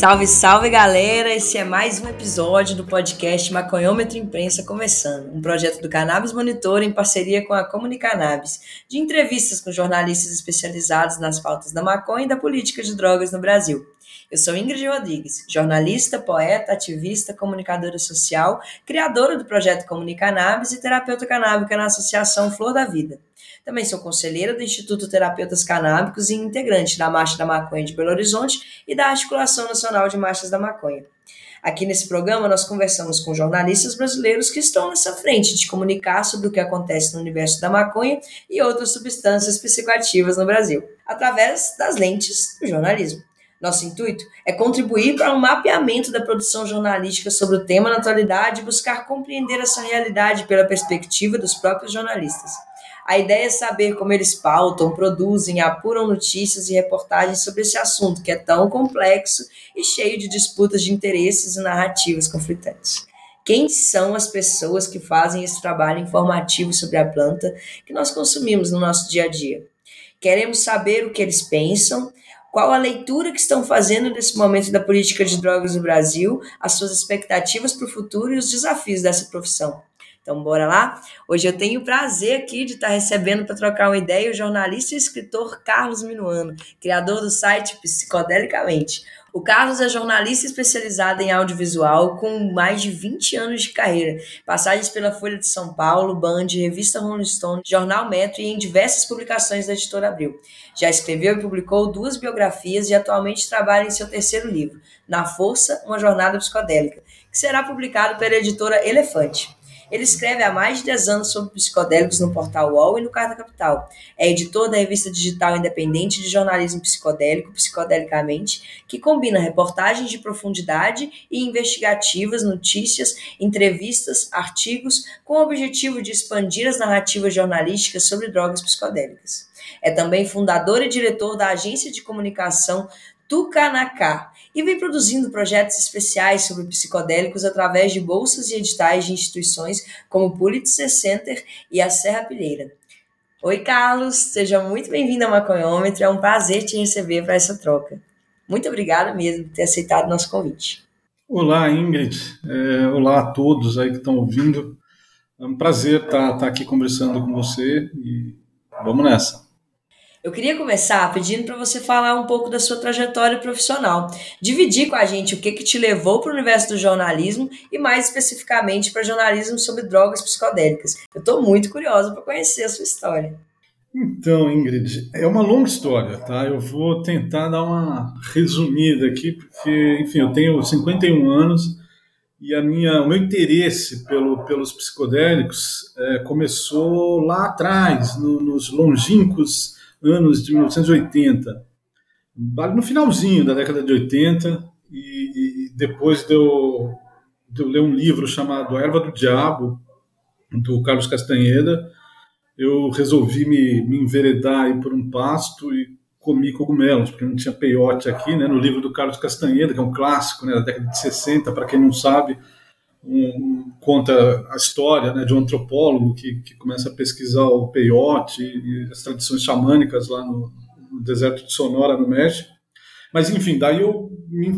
Salve, salve galera! Esse é mais um episódio do podcast Maconhômetro Imprensa começando, um projeto do Cannabis Monitor em parceria com a Comunicannabis, de entrevistas com jornalistas especializados nas pautas da maconha e da política de drogas no Brasil. Eu sou Ingrid Rodrigues, jornalista, poeta, ativista, comunicadora social, criadora do projeto Comunicannabis e terapeuta canábica na Associação Flor da Vida. Também sou conselheira do Instituto Terapeutas Canábicos e integrante da Marcha da Maconha de Belo Horizonte e da Articulação Nacional de Marchas da Maconha. Aqui nesse programa nós conversamos com jornalistas brasileiros que estão nessa frente de comunicar sobre o que acontece no universo da maconha e outras substâncias psicoativas no Brasil, através das lentes do jornalismo. Nosso intuito é contribuir para um mapeamento da produção jornalística sobre o tema na atualidade e buscar compreender essa realidade pela perspectiva dos próprios jornalistas. A ideia é saber como eles pautam, produzem, apuram notícias e reportagens sobre esse assunto que é tão complexo e cheio de disputas de interesses e narrativas conflitantes. Quem são as pessoas que fazem esse trabalho informativo sobre a planta que nós consumimos no nosso dia a dia? Queremos saber o que eles pensam, qual a leitura que estão fazendo nesse momento da política de drogas no Brasil, as suas expectativas para o futuro e os desafios dessa profissão. Então, bora lá? Hoje eu tenho o prazer aqui de estar recebendo para trocar uma ideia o jornalista e escritor Carlos Minuano, criador do site Psicodelicamente. O Carlos é jornalista especializado em audiovisual com mais de 20 anos de carreira, passagens pela Folha de São Paulo, Band, Revista Rolling Stone, Jornal Metro e em diversas publicações da editora Abril. Já escreveu e publicou duas biografias e atualmente trabalha em seu terceiro livro, Na Força, uma jornada psicodélica, que será publicado pela editora Elefante. Ele escreve há mais de 10 anos sobre psicodélicos no portal UOL e no Carta Capital. É editor da revista digital independente de jornalismo psicodélico, Psicodelicamente, que combina reportagens de profundidade e investigativas, notícias, entrevistas, artigos, com o objetivo de expandir as narrativas jornalísticas sobre drogas psicodélicas. É também fundador e diretor da agência de comunicação Tucanaká e vem produzindo projetos especiais sobre psicodélicos através de bolsas e editais de instituições como o Pulitzer Center e a Serra Pilheira. Oi, Carlos, seja muito bem-vindo ao Maconhômetro, é um prazer te receber para essa troca. Muito obrigada mesmo por ter aceitado nosso convite. Olá, Ingrid. É, olá a todos aí que estão ouvindo. É um prazer estar, estar aqui conversando com você e vamos nessa. Eu queria começar pedindo para você falar um pouco da sua trajetória profissional, dividir com a gente o que, que te levou para o universo do jornalismo e mais especificamente para jornalismo sobre drogas psicodélicas. Eu estou muito curiosa para conhecer a sua história. Então, Ingrid, é uma longa história, tá? Eu vou tentar dar uma resumida aqui, porque, enfim, eu tenho 51 anos e a minha, o meu interesse pelo, pelos psicodélicos é, começou lá atrás, no, nos longínquos anos de 1980, no finalzinho da década de 80, e, e depois de eu, ler um livro chamado A Erva do Diabo, do Carlos Castanheda, eu resolvi me, me enveredar por um pasto e comi cogumelos, porque não tinha peiote aqui, né? No livro do Carlos Castanheda, que é um clássico né, da década de 60, para quem não sabe, um, conta a história né, de um antropólogo que, que começa a pesquisar o peyote e as tradições xamânicas lá no, no deserto de Sonora, no México. Mas, enfim, daí eu,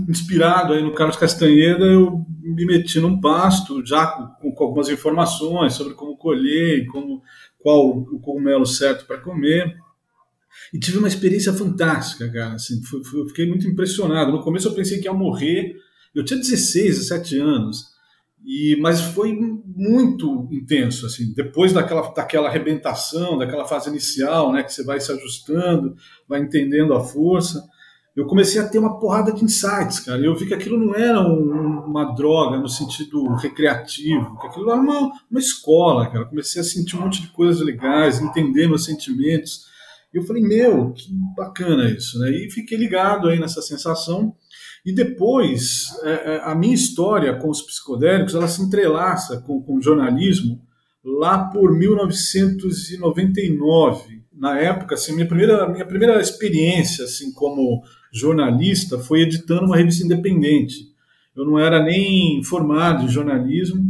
inspirado aí no Carlos Castanheda, eu me meti num pasto, já com, com algumas informações sobre como colher, como, qual o cogumelo certo para comer. E tive uma experiência fantástica, cara. Assim, fui, fui, fiquei muito impressionado. No começo eu pensei que ia morrer. Eu tinha 16, 17 anos. E, mas foi muito intenso, assim, depois daquela, daquela arrebentação, daquela fase inicial, né, que você vai se ajustando, vai entendendo a força, eu comecei a ter uma porrada de insights, cara, eu vi que aquilo não era um, uma droga no sentido recreativo, que aquilo era uma, uma escola, cara, eu comecei a sentir um monte de coisas legais, entender meus sentimentos, e eu falei, meu, que bacana isso, né, e fiquei ligado aí nessa sensação, e depois, é, é, a minha história com os psicodélicos, ela se entrelaça com, com o jornalismo lá por 1999. Na época, assim, minha primeira, minha primeira experiência assim, como jornalista foi editando uma revista independente. Eu não era nem formado em jornalismo,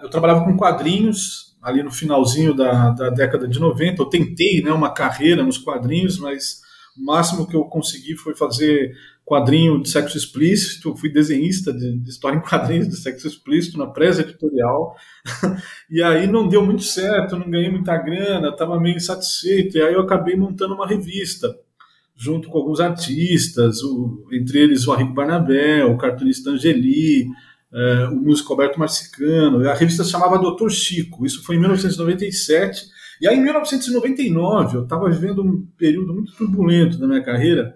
eu trabalhava com quadrinhos ali no finalzinho da, da década de 90. Eu tentei né, uma carreira nos quadrinhos, mas O máximo que eu consegui foi fazer quadrinho de sexo explícito, eu fui desenhista de, de, história em quadrinhos de sexo explícito na presa editorial, e aí não deu muito certo, não ganhei muita grana, estava meio insatisfeito, e aí eu acabei montando uma revista, junto com alguns artistas, o, entre eles o Arrigo Barnabé, o cartunista Angeli, é, o músico Alberto Marcicano, a revista se chamava Doutor Chico, isso foi em 1997, e aí em 1999 eu estava vivendo um período muito turbulento na minha carreira,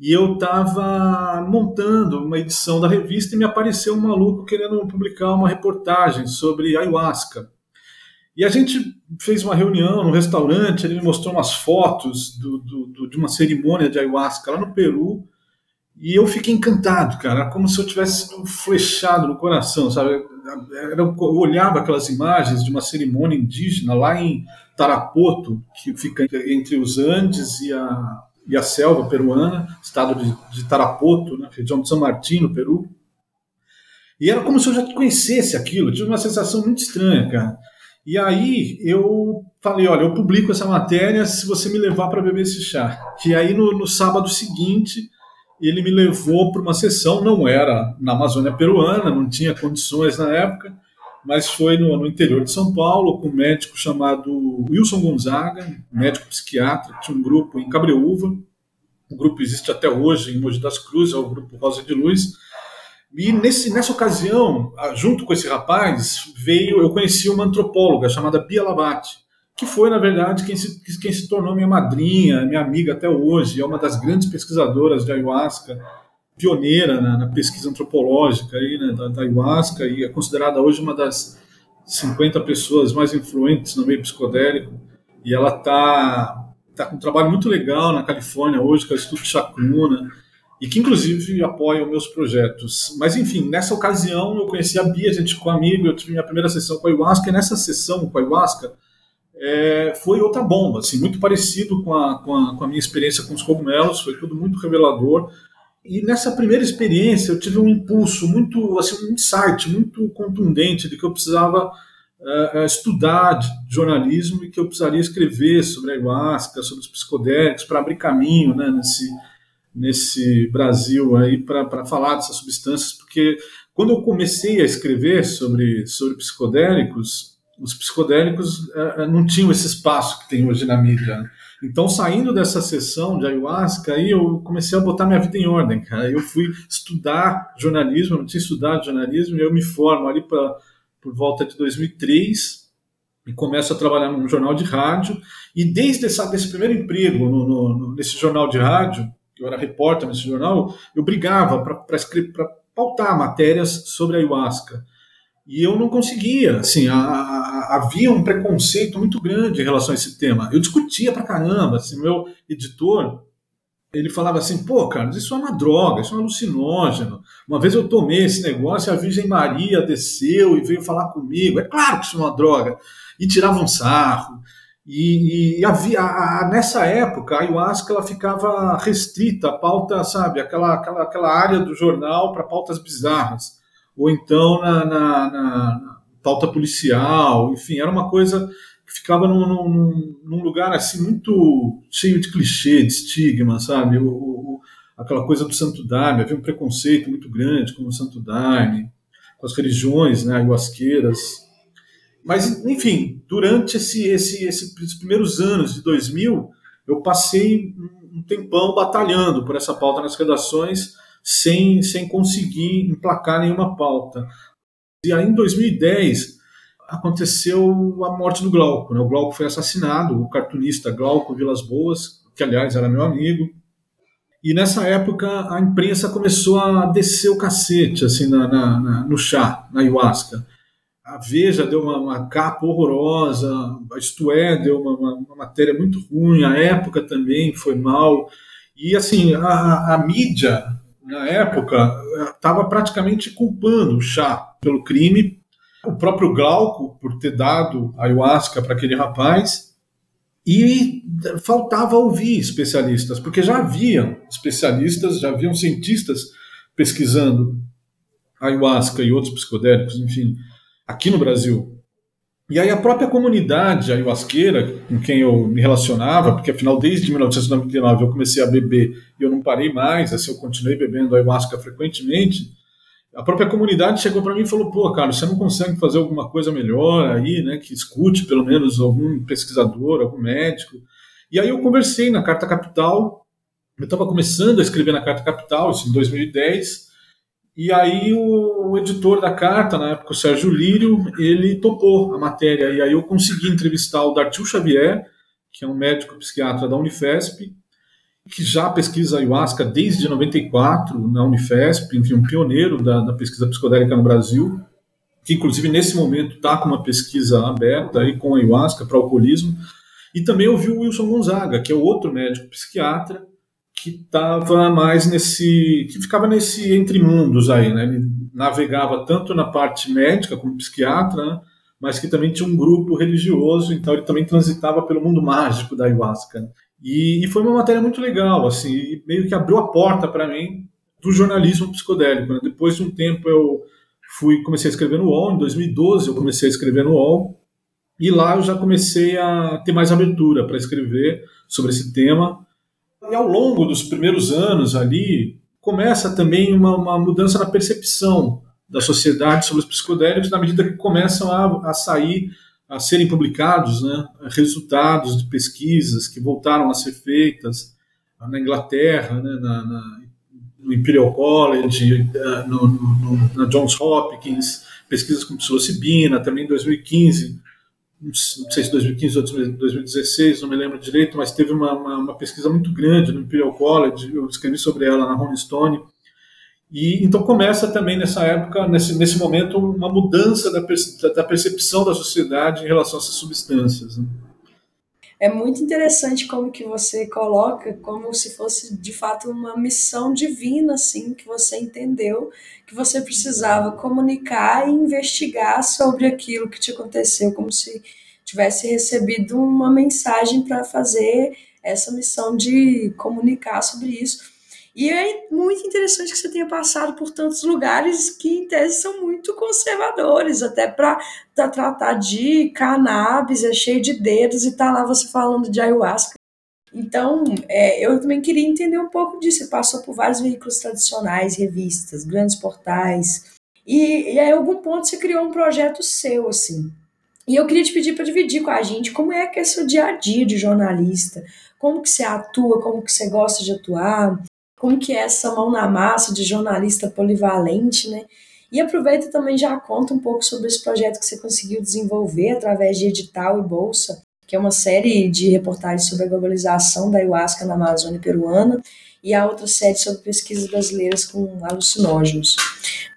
e eu estava montando uma edição da revista e me apareceu um maluco querendo publicar uma reportagem sobre ayahuasca. E a gente fez uma reunião no restaurante, ele me mostrou umas fotos do, do, do, de uma cerimônia de ayahuasca lá no Peru, e eu fiquei encantado, cara, como se eu tivesse sido flechado no coração, sabe? Eu olhava aquelas imagens de uma cerimônia indígena lá em Tarapoto, que fica entre os Andes e a, e a selva peruana, estado de, de Tarapoto, né, região de São Martín, no Peru. E era como se eu já conhecesse aquilo, eu tive uma sensação muito estranha, cara. E aí eu falei, olha, eu publico essa matéria se você me levar para beber esse chá. E aí no, no sábado seguinte ele me levou para uma sessão, não era na Amazônia peruana, não tinha condições na época, mas foi no, no, interior de São Paulo, com um médico chamado Wilson Gonzaga, médico psiquiatra, tinha um grupo em Cabreúva, o grupo existe até hoje em Mogi das Cruzes, é o grupo Rosa de Luz, e nesse, nessa ocasião, junto com esse rapaz, veio, eu conheci uma antropóloga chamada Bia Labate, que foi, na verdade, quem se, quem se tornou minha madrinha, minha amiga até hoje, é uma das grandes pesquisadoras de ayahuasca, pioneira na, na pesquisa antropológica aí, né, da, da, ayahuasca e é considerada hoje uma das 50 pessoas mais influentes no meio psicodélico. E ela está tá com um trabalho muito legal na Califórnia hoje, que é o Instituto Chacruna, e que inclusive apoia os meus projetos. Mas enfim, nessa ocasião eu conheci a Bia, a gente ficou amigo, eu tive minha primeira sessão com a ayahuasca, e nessa sessão com a ayahuasca é, foi outra bomba, assim, muito parecido com a, com, a, com a minha experiência com os cogumelos, foi tudo muito revelador. E nessa primeira experiência eu tive um impulso muito, assim, um insight muito contundente de que eu precisava uh, estudar jornalismo e que eu precisaria escrever sobre a ayahuasca, sobre os psicodélicos, para abrir caminho né, nesse, nesse Brasil aí para falar dessas substâncias, porque quando eu comecei a escrever sobre, sobre psicodélicos, os psicodélicos uh, não tinham esse espaço que tem hoje na mídia. Né? Então, saindo dessa sessão de ayahuasca, aí eu comecei a botar minha vida em ordem, cara. Eu fui estudar jornalismo, eu não tinha estudado jornalismo, e eu me formo ali pra, por volta de 2003 e começo a trabalhar num jornal de rádio. E desde essa, desse primeiro emprego no, no, nesse jornal de rádio, eu era repórter nesse jornal, eu brigava para pautar matérias sobre ayahuasca. E eu não conseguia, assim, a, a, havia um preconceito muito grande em relação a esse tema. Eu discutia pra caramba, assim, meu editor, ele falava assim, pô, Carlos, isso é uma droga, isso é um alucinógeno. Uma vez eu tomei esse negócio e a Virgem Maria desceu e veio falar comigo. É claro que isso é uma droga. E tirava um sarro. E, e havia, a, nessa época, a ayahuasca ela ficava restrita a pauta, sabe, aquela, aquela, aquela área do jornal para pautas bizarras ou então na, na, na, pauta policial, enfim, era uma coisa que ficava num, num, num, lugar assim muito cheio de clichê, de estigma, sabe? O, o, aquela coisa do santo daime, havia um preconceito muito grande com o santo daime, com as religiões né, ayahuasqueiras. Mas, enfim, durante esse, esse, esses primeiros anos de 2000, eu passei um tempão batalhando por essa pauta nas redações, sem, sem conseguir emplacar nenhuma pauta. E aí, em 2010, aconteceu a morte do Glauco. Né? O Glauco foi assassinado, o cartunista Glauco Vilas Boas, que aliás era meu amigo. E nessa época a imprensa começou a descer o cacete assim na, na, na no chá, na ayahuasca. A Veja deu uma, uma capa horrorosa, a Isto É deu uma, uma, uma, matéria muito ruim, a época também foi mal. E assim, a, a mídia na época, estava praticamente culpando o chá pelo crime, o próprio Glauco por ter dado ayahuasca para aquele rapaz, e faltava ouvir especialistas, porque já haviam especialistas, já haviam cientistas pesquisando ayahuasca e outros psicodélicos, enfim, aqui no Brasil. E aí a própria comunidade ayahuasqueira com quem eu me relacionava, porque afinal desde 1999 eu comecei a beber e eu não parei mais, assim eu continuei bebendo ayahuasca frequentemente, a própria comunidade chegou para mim e falou: pô, cara, você não consegue fazer alguma coisa melhor aí, né? Que escute pelo menos algum pesquisador, algum médico. E aí eu conversei na Carta Capital. Eu estava começando a escrever na Carta Capital, isso em 2010. E aí o, o, editor da carta, na época o Sérgio Lírio, ele topou a matéria. E aí eu consegui entrevistar o Dartil Xavier, que é um médico psiquiatra da Unifesp, que já pesquisa ayahuasca desde 94 na Unifesp, enfim, um pioneiro da, da pesquisa psicodélica no Brasil, que inclusive nesse momento está com uma pesquisa aberta aí com ayahuasca para alcoolismo. E também ouvi o Wilson Gonzaga, que é outro médico psiquiatra, que estava mais nesse. que ficava nesse entre mundos aí, né? Ele navegava tanto na parte médica como psiquiatra, né? mas que também tinha um grupo religioso, então ele também transitava pelo mundo mágico da ayahuasca. Né? E, e, foi uma matéria muito legal, assim, meio que abriu a porta para mim do jornalismo psicodélico. Né? Depois de um tempo eu fui comecei a escrever no UOL, em 2012 eu comecei a escrever no UOL, e lá eu já comecei a ter mais abertura para escrever sobre esse tema. E ao longo dos primeiros anos ali, começa também uma, uma mudança na percepção da sociedade sobre os psicodélicos, na medida que começam a, a sair a serem publicados né, resultados de pesquisas que voltaram a ser feitas na Inglaterra, né, na, na, no Imperial College, eh, no, no, na Johns Hopkins, pesquisas com psilocibina, também em 2015, não sei se 2015 ou 2016, não me lembro direito, mas teve uma, uma, uma pesquisa muito grande no Imperial College, eu escrevi sobre ela na Rolling Stone, e então começa também nessa época, nesse, nesse momento, uma mudança da, da percepção da sociedade em relação a essas substâncias. Né? É muito interessante como que você coloca como se fosse de fato uma missão divina, assim, que você entendeu que você precisava comunicar e investigar sobre aquilo que te aconteceu, como se tivesse recebido uma mensagem para fazer essa missão de comunicar sobre isso e é muito interessante que você tenha passado por tantos lugares que, em tese, são muito conservadores, até para tratar de cannabis, é cheio de dedos, e tá lá você falando de ayahuasca. Então, é, eu também queria entender um pouco disso. Você passou por vários veículos tradicionais, revistas, grandes portais, e, e aí, em algum ponto, você criou um projeto seu, assim. E eu queria te pedir para dividir com a gente como é que é seu dia a dia de jornalista, como que você atua, como que você gosta de atuar, como que é essa mão na massa de jornalista polivalente, né? E aproveita também já conta um pouco sobre esse projeto que você conseguiu desenvolver através de edital e bolsa, que é uma série de reportagens sobre a globalização da ayahuasca na Amazônia peruana e a outra série sobre pesquisas brasileiras com alucinógenos.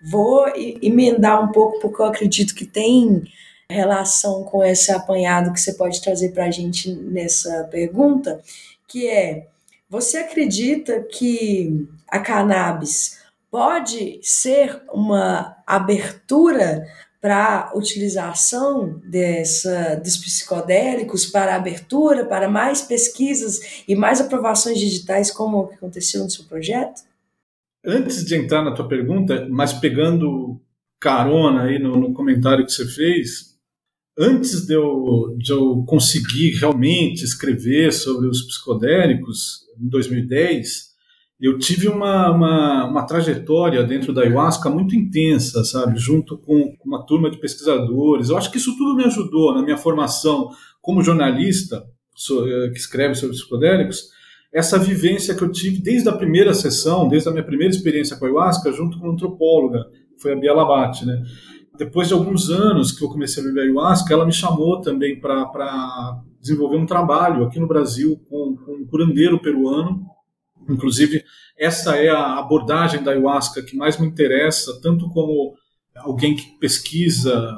Vou emendar um pouco porque eu acredito que tem relação com esse apanhado que você pode trazer para a gente nessa pergunta, que é você acredita que a cannabis pode ser uma abertura para a utilização dessa, dos psicodélicos, para abertura, para mais pesquisas e mais aprovações digitais, como aconteceu no seu projeto? Antes de entrar na tua pergunta, mas pegando carona aí no, no comentário que você fez, antes de eu, de eu conseguir realmente escrever sobre os psicodélicos, em 2010, eu tive uma, uma, uma, trajetória dentro da ayahuasca muito intensa, sabe? Junto com uma turma de pesquisadores. Eu acho que isso tudo me ajudou na minha formação como jornalista eh, que escreve sobre psicodélicos. Essa vivência que eu tive desde a primeira sessão, desde a minha primeira experiência com a ayahuasca, junto com uma antropóloga, foi a Bia Labate, né? Depois de alguns anos que eu comecei a beber ayahuasca, ela me chamou também para desenvolver um trabalho aqui no Brasil com, com um curandeiro peruano. Inclusive, essa é a abordagem da ayahuasca que mais me interessa, tanto como alguém que pesquisa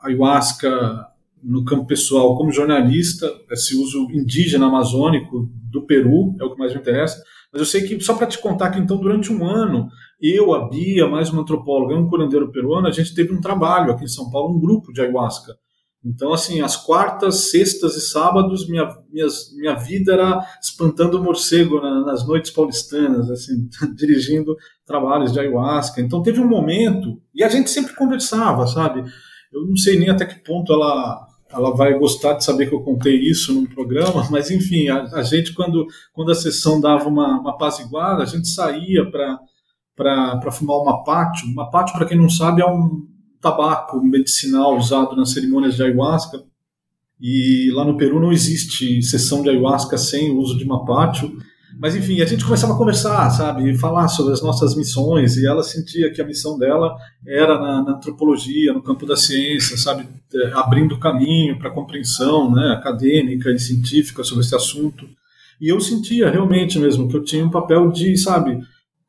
ayahuasca no campo pessoal, como jornalista, esse uso indígena amazônico do Peru é o que mais me interessa. Mas eu sei que, só para te contar que, então, durante um ano, eu, a Bia, mais uma antropóloga e um curandeiro peruano, a gente teve um trabalho aqui em São Paulo, um grupo de ayahuasca. Então, assim, às quartas, sextas e sábados, minha, minhas, minha vida era espantando morcego na, nas noites paulistanas, assim, dirigindo trabalhos de ayahuasca. Então, teve um momento, e a gente sempre conversava, sabe? Eu não sei nem até que ponto ela ela vai gostar de saber que eu contei isso num programa, mas enfim, a, a gente, quando, quando a sessão dava uma, uma apaziguada, a gente saía para fumar uma pátio. Uma pátio, para quem não sabe, é um tabaco medicinal usado nas cerimônias de ayahuasca. E lá no Peru não existe sessão de ayahuasca sem o uso de uma pátio. Mas enfim, a gente começava a conversar, sabe, falar sobre as nossas missões, e ela sentia que a missão dela era na, na antropologia, no campo da ciência, sabe, é, abrindo caminho para compreensão né, acadêmica e científica sobre esse assunto. E eu sentia realmente mesmo que eu tinha um papel de, sabe,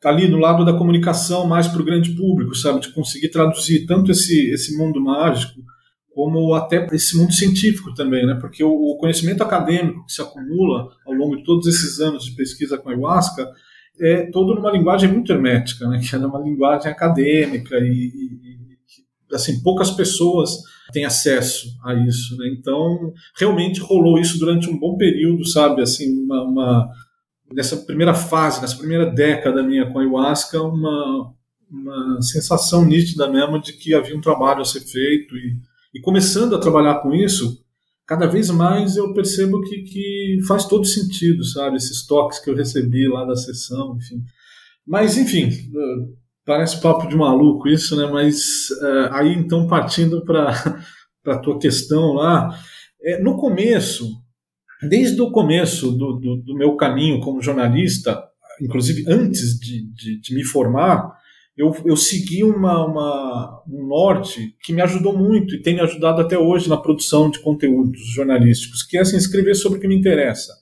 ali do lado da comunicação mais para o grande público, sabe, de conseguir traduzir tanto esse, esse mundo mágico como até esse mundo científico também, né? Porque o, conhecimento acadêmico que se acumula ao longo de todos esses anos de pesquisa com ayahuasca é todo numa linguagem muito hermética, né? Que é uma linguagem acadêmica e, e assim poucas pessoas têm acesso a isso, né? Então realmente rolou isso durante um bom período, sabe? Assim uma, uma nessa primeira fase, nessa primeira década minha com ayahuasca, uma uma sensação nítida mesmo de que havia um trabalho a ser feito e e começando a trabalhar com isso, cada vez mais eu percebo que, que faz todo sentido, sabe? Esses toques que eu recebi lá da sessão, enfim. Mas, enfim, parece papo de maluco isso, né? Mas uh, aí, então, partindo para a tua questão lá, é, no começo, desde o começo do, do, do, meu caminho como jornalista, inclusive antes de, de, de me formar, eu, eu segui uma, uma, um norte que me ajudou muito e tem me ajudado até hoje na produção de conteúdos jornalísticos, que é assim, escrever sobre o que me interessa,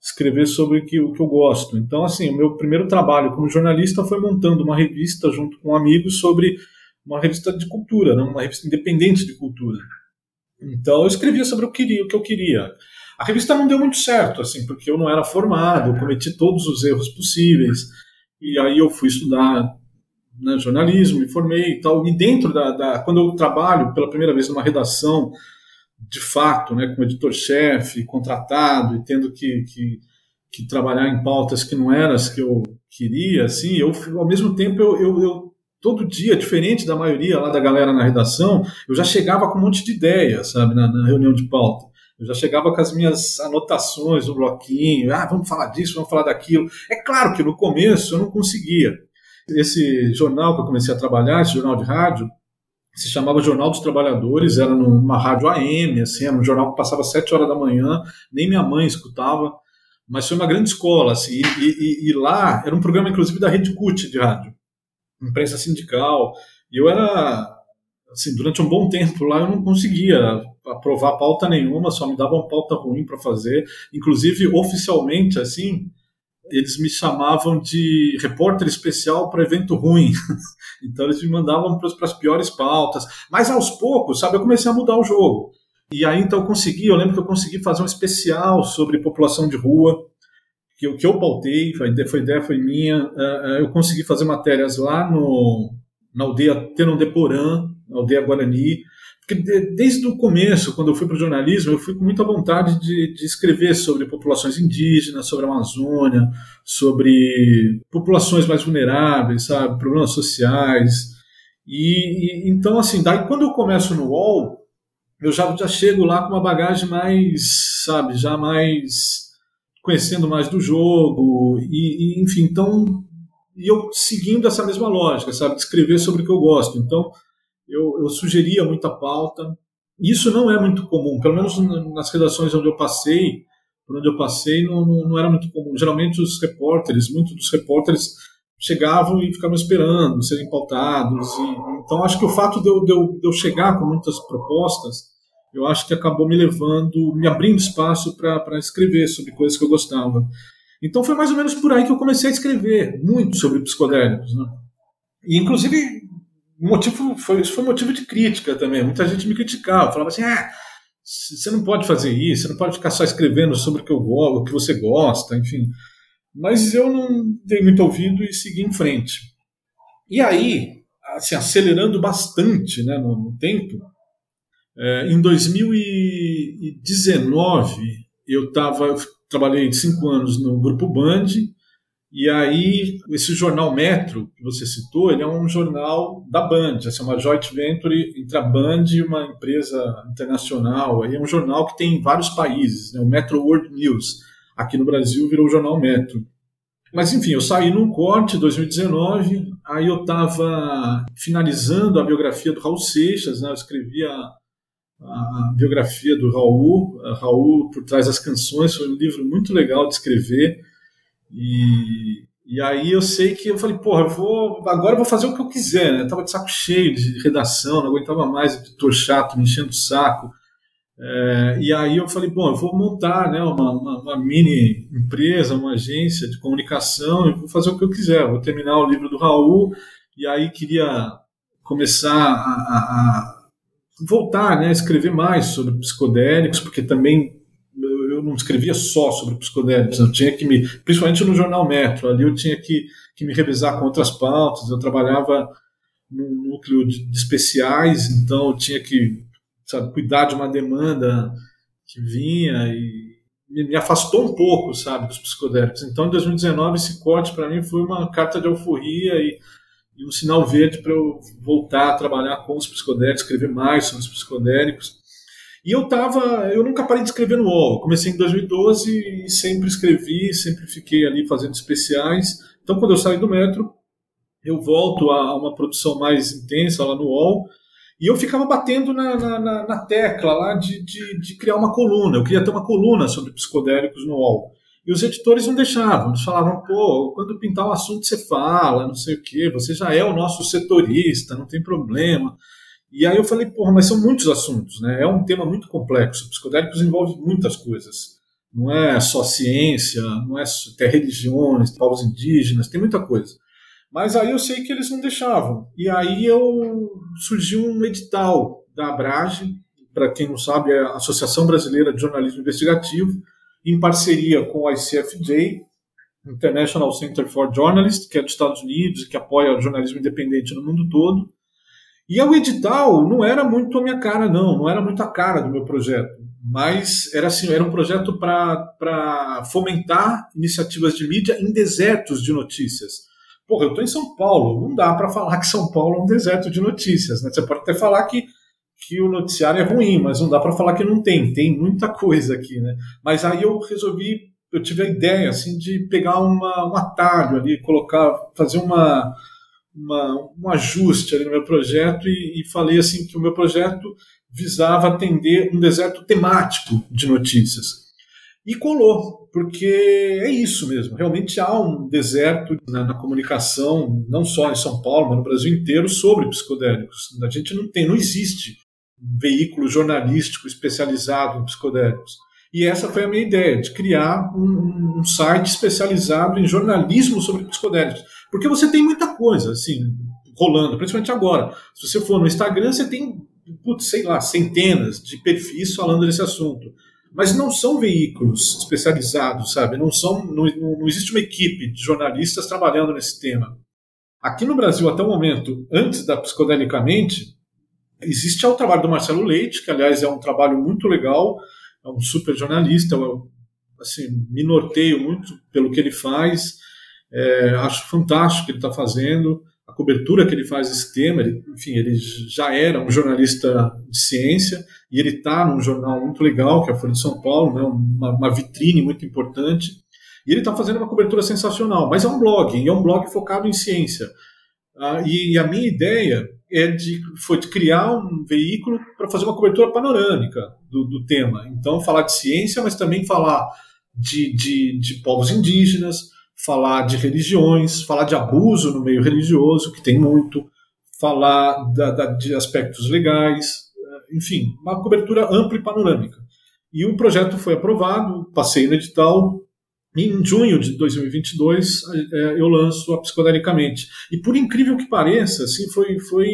escrever sobre o que, o que eu gosto. Então, assim, o meu primeiro trabalho como jornalista foi montando uma revista junto com amigos sobre uma revista de cultura, né? uma revista independente de cultura. Então, eu escrevia sobre o que, queria, o que eu queria. A revista não deu muito certo, assim, porque eu não era formado, eu cometi todos os erros possíveis, e aí eu fui estudar né, jornalismo, me formei e tal. E dentro da, da, Quando eu trabalho pela primeira vez numa redação, de fato, né, como editor-chefe, contratado e tendo que, que, que, trabalhar em pautas que não eram as que eu queria, assim, eu, ao mesmo tempo, eu, eu, eu todo dia, diferente da maioria lá da galera na redação, eu já chegava com um monte de ideias, sabe, na, na reunião de pauta. Eu já chegava com as minhas anotações no bloquinho, ah, vamos falar disso, vamos falar daquilo. É claro que no começo eu não conseguia. Esse jornal que eu comecei a trabalhar, esse jornal de rádio, se chamava Jornal dos Trabalhadores, era numa rádio AM, assim, era um jornal que passava às sete horas da manhã, nem minha mãe escutava, mas foi uma grande escola, assim, e, e, e lá era um programa, inclusive, da Rede CUT de rádio, imprensa sindical, e eu era, assim, durante um bom tempo lá eu não conseguia aprovar pauta nenhuma, só me davam pauta ruim para fazer, inclusive, oficialmente, assim, eles me chamavam de repórter especial para evento ruim. então eles me mandavam para as piores pautas. Mas aos poucos, sabe, eu comecei a mudar o jogo. E aí então eu consegui, eu lembro que eu consegui fazer um especial sobre população de rua, que que eu pautei, foi, ideia foi minha. Uh, eu consegui fazer matérias lá no, na aldeia Tenondeporã, na aldeia Guarani, desde o começo, quando eu fui para o jornalismo, eu fui com muita vontade de, de, escrever sobre populações indígenas, sobre a Amazônia, sobre populações mais vulneráveis, sabe, problemas sociais. E, e então, assim, daí quando eu começo no UOL, eu já, já chego lá com uma bagagem mais, sabe, já mais conhecendo mais do jogo e, e enfim, então e eu seguindo essa mesma lógica, sabe, de escrever sobre o que eu gosto. Então eu, eu sugeria muita pauta. Isso não é muito comum, pelo menos nas redações onde eu passei, por onde eu passei, não, não, não era muito comum. Geralmente os repórteres, muitos dos repórteres chegavam e ficavam esperando serem pautados. E, então acho que o fato de eu, de, eu, de eu chegar com muitas propostas, eu acho que acabou me levando, me abrindo espaço para escrever sobre coisas que eu gostava. Então foi mais ou menos por aí que eu comecei a escrever muito sobre psicodélicos. Né? E, inclusive, motivo foi, isso foi motivo de crítica também. Muita gente me criticava, falava assim: ah, você não pode fazer isso, você não pode ficar só escrevendo sobre o que eu gosto, o que você gosta, enfim. Mas eu não dei muito ouvido e segui em frente. E aí, assim, acelerando bastante né, no, no tempo, é, em 2019 eu tava, eu trabalhei cinco anos no grupo Band E aí, esse jornal Metro, que você citou, ele é um jornal da Band, essa é uma joint venture entre a Band e uma empresa internacional. É um jornal que tem em vários países, né? o Metro World News. Aqui no Brasil virou o jornal Metro. Mas enfim, eu saí num corte em 2019, aí eu estava finalizando a biografia do Raul Seixas, né? eu escrevi a, a biografia do Raul, Raul por trás das canções, foi um livro muito legal de escrever. E, e aí eu sei que eu falei, porra, eu vou, agora eu vou fazer o que eu quiser, né? Eu tava de saco cheio de redação, não aguentava mais, editor chato, me enchendo o saco. É, e aí eu falei, bom, eu vou montar né, uma, uma, uma, mini empresa, uma agência de comunicação, e vou fazer o que eu quiser. Vou terminar o livro do Raul, e aí queria começar a, a, a voltar né, a escrever mais sobre psicodélicos, porque também eu não escrevia só sobre psicodélicos, eu tinha que me, principalmente no jornal Metro, ali eu tinha que, que me revisar com outras pautas, eu trabalhava num núcleo de, de especiais, então eu tinha que sabe, cuidar de uma demanda que vinha e me afastou um pouco, sabe, dos psicodélicos. Então, em 2019, esse corte para mim foi uma carta de alforria e, e um sinal verde para eu voltar a trabalhar com os psicodélicos, escrever mais sobre os psicodélicos. E eu tava, eu nunca parei de escrever no UOL. Comecei em 2012 e sempre escrevi, sempre fiquei ali fazendo especiais. Então, quando eu saí do metro, eu volto a uma produção mais intensa lá no UOL e eu ficava batendo na, na, na tecla lá de, de, de, criar uma coluna. Eu queria ter uma coluna sobre psicodélicos no UOL. E os editores não deixavam. Eles falavam, pô, quando pintar um assunto você fala, não sei o quê, você já é o nosso setorista, não tem problema. E aí eu falei, porra, mas são muitos assuntos, né? É um tema muito complexo. Psicodélicos envolve muitas coisas. Não é só ciência, não é até religiões, povos indígenas, tem muita coisa. Mas aí eu sei que eles não deixavam. E aí eu surgiu um edital da Abrage, para quem não sabe, é a Associação Brasileira de Jornalismo Investigativo, em parceria com a ICFJ, International Center for Journalists, que é dos Estados Unidos e que apoia o jornalismo independente no mundo todo. E o edital não era muito a minha cara, não, não era muito a cara do meu projeto, mas era assim, era um projeto para fomentar iniciativas de mídia em desertos de notícias. Porra, eu estou em São Paulo, não dá para falar que São Paulo é um deserto de notícias. Né? Você pode até falar que, que o noticiário é ruim, mas não dá para falar que não tem. Tem muita coisa aqui. Né? Mas aí eu resolvi, eu tive a ideia assim, de pegar uma, um atalho ali, colocar, fazer uma, uma, um ajuste ali no meu projeto e, e falei assim que o meu projeto visava atender um deserto temático de notícias. E colou, porque é isso mesmo. Realmente há um deserto na, na, comunicação, não só em São Paulo, mas no Brasil inteiro, sobre psicodélicos. A gente não tem, não existe um veículo jornalístico especializado em psicodélicos. E essa foi a minha ideia, de criar um, um site especializado em jornalismo sobre psicodélicos. Porque você tem muita coisa, assim, rolando, principalmente agora. Se você for no Instagram, você tem, putz, sei lá, centenas de perfis falando desse assunto mas não são veículos especializados, sabe? Não são, não, não existe uma equipe de jornalistas trabalhando nesse tema. Aqui no Brasil, até o momento, antes da Psicodelicamente, existe o trabalho do Marcelo Leite, que aliás é um trabalho muito legal, é um super jornalista, eu, assim, me norteio muito pelo que ele faz, é, acho fantástico o que ele está fazendo a cobertura que ele faz desse tema. Ele, enfim, ele já era um jornalista de ciência e ele está num jornal muito legal, que é a Folha de São Paulo, né, uma, uma vitrine muito importante. E ele está fazendo uma cobertura sensacional, mas é um blog, e é um blog focado em ciência. Ah, e, e, a minha ideia é de, foi de criar um veículo para fazer uma cobertura panorâmica do, do, tema. Então, falar de ciência, mas também falar de, de, de povos indígenas, falar de religiões, falar de abuso no meio religioso, que tem muito, falar da, da, de aspectos legais, eh, enfim, uma cobertura ampla e panorâmica. E o projeto foi aprovado, passei no edital, e em junho de 2022 eh, eu lanço a Psicodelicamente. E por incrível que pareça, assim, foi, foi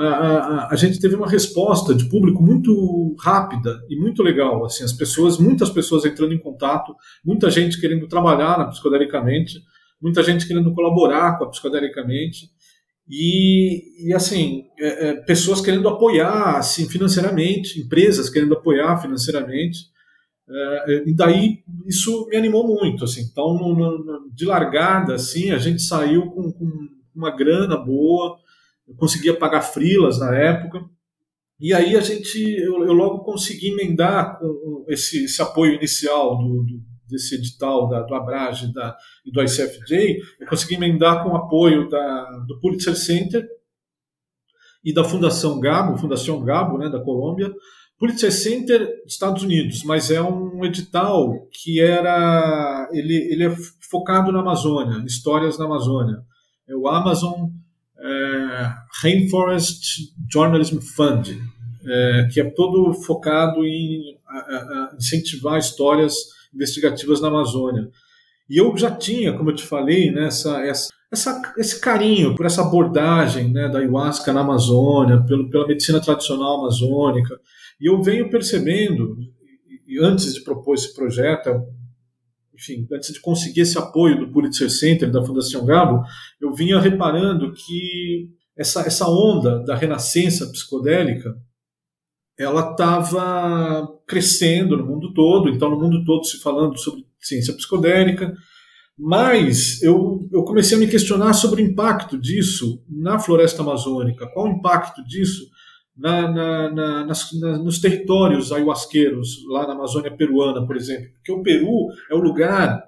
a, a, gente teve uma resposta de público muito rápida e muito legal. Assim, as pessoas, muitas pessoas entrando em contato, muita gente querendo trabalhar na psicodelicamente, muita gente querendo colaborar com a psicodelicamente e, e assim é, é, pessoas querendo apoiar assim financeiramente, empresas querendo apoiar financeiramente. É, e daí isso me animou muito, assim. Então, no, no, de largada, assim, a gente saiu com, com uma grana boa, eu conseguia pagar frilas na época, e aí a gente, eu, eu logo consegui emendar com esse, esse apoio inicial do, do, desse edital da, do Abrage da, e do ICFJ, eu consegui emendar com o apoio da, do Pulitzer Center e da Fundação Gabo, Fundação Gabo, né, da Colômbia, Pulitzer Center, Estados Unidos, mas é um edital que era ele, ele é focado na Amazônia, histórias na Amazônia. É o Amazon Rainforest Journalism Fund, é, que é todo focado em incentivar histórias investigativas na Amazônia. E eu já tinha, como eu te falei, né, essa, essa, essa, esse carinho por essa abordagem né, da ayahuasca na Amazônia, pelo, pela medicina tradicional amazônica. E eu venho percebendo, antes de propor esse projeto, enfim, antes de conseguir esse apoio do Pulitzer Center, da Fundação Gabo, eu vinha reparando que essa, essa onda da renascença psicodélica ela estava crescendo no mundo todo, então no mundo todo se falando sobre ciência psicodélica, mas eu, eu comecei a me questionar sobre o impacto disso na floresta amazônica, qual o impacto disso na, na, na, nas, nos territórios ayahuasqueiros, lá na Amazônia peruana, por exemplo. Porque o Peru é o lugar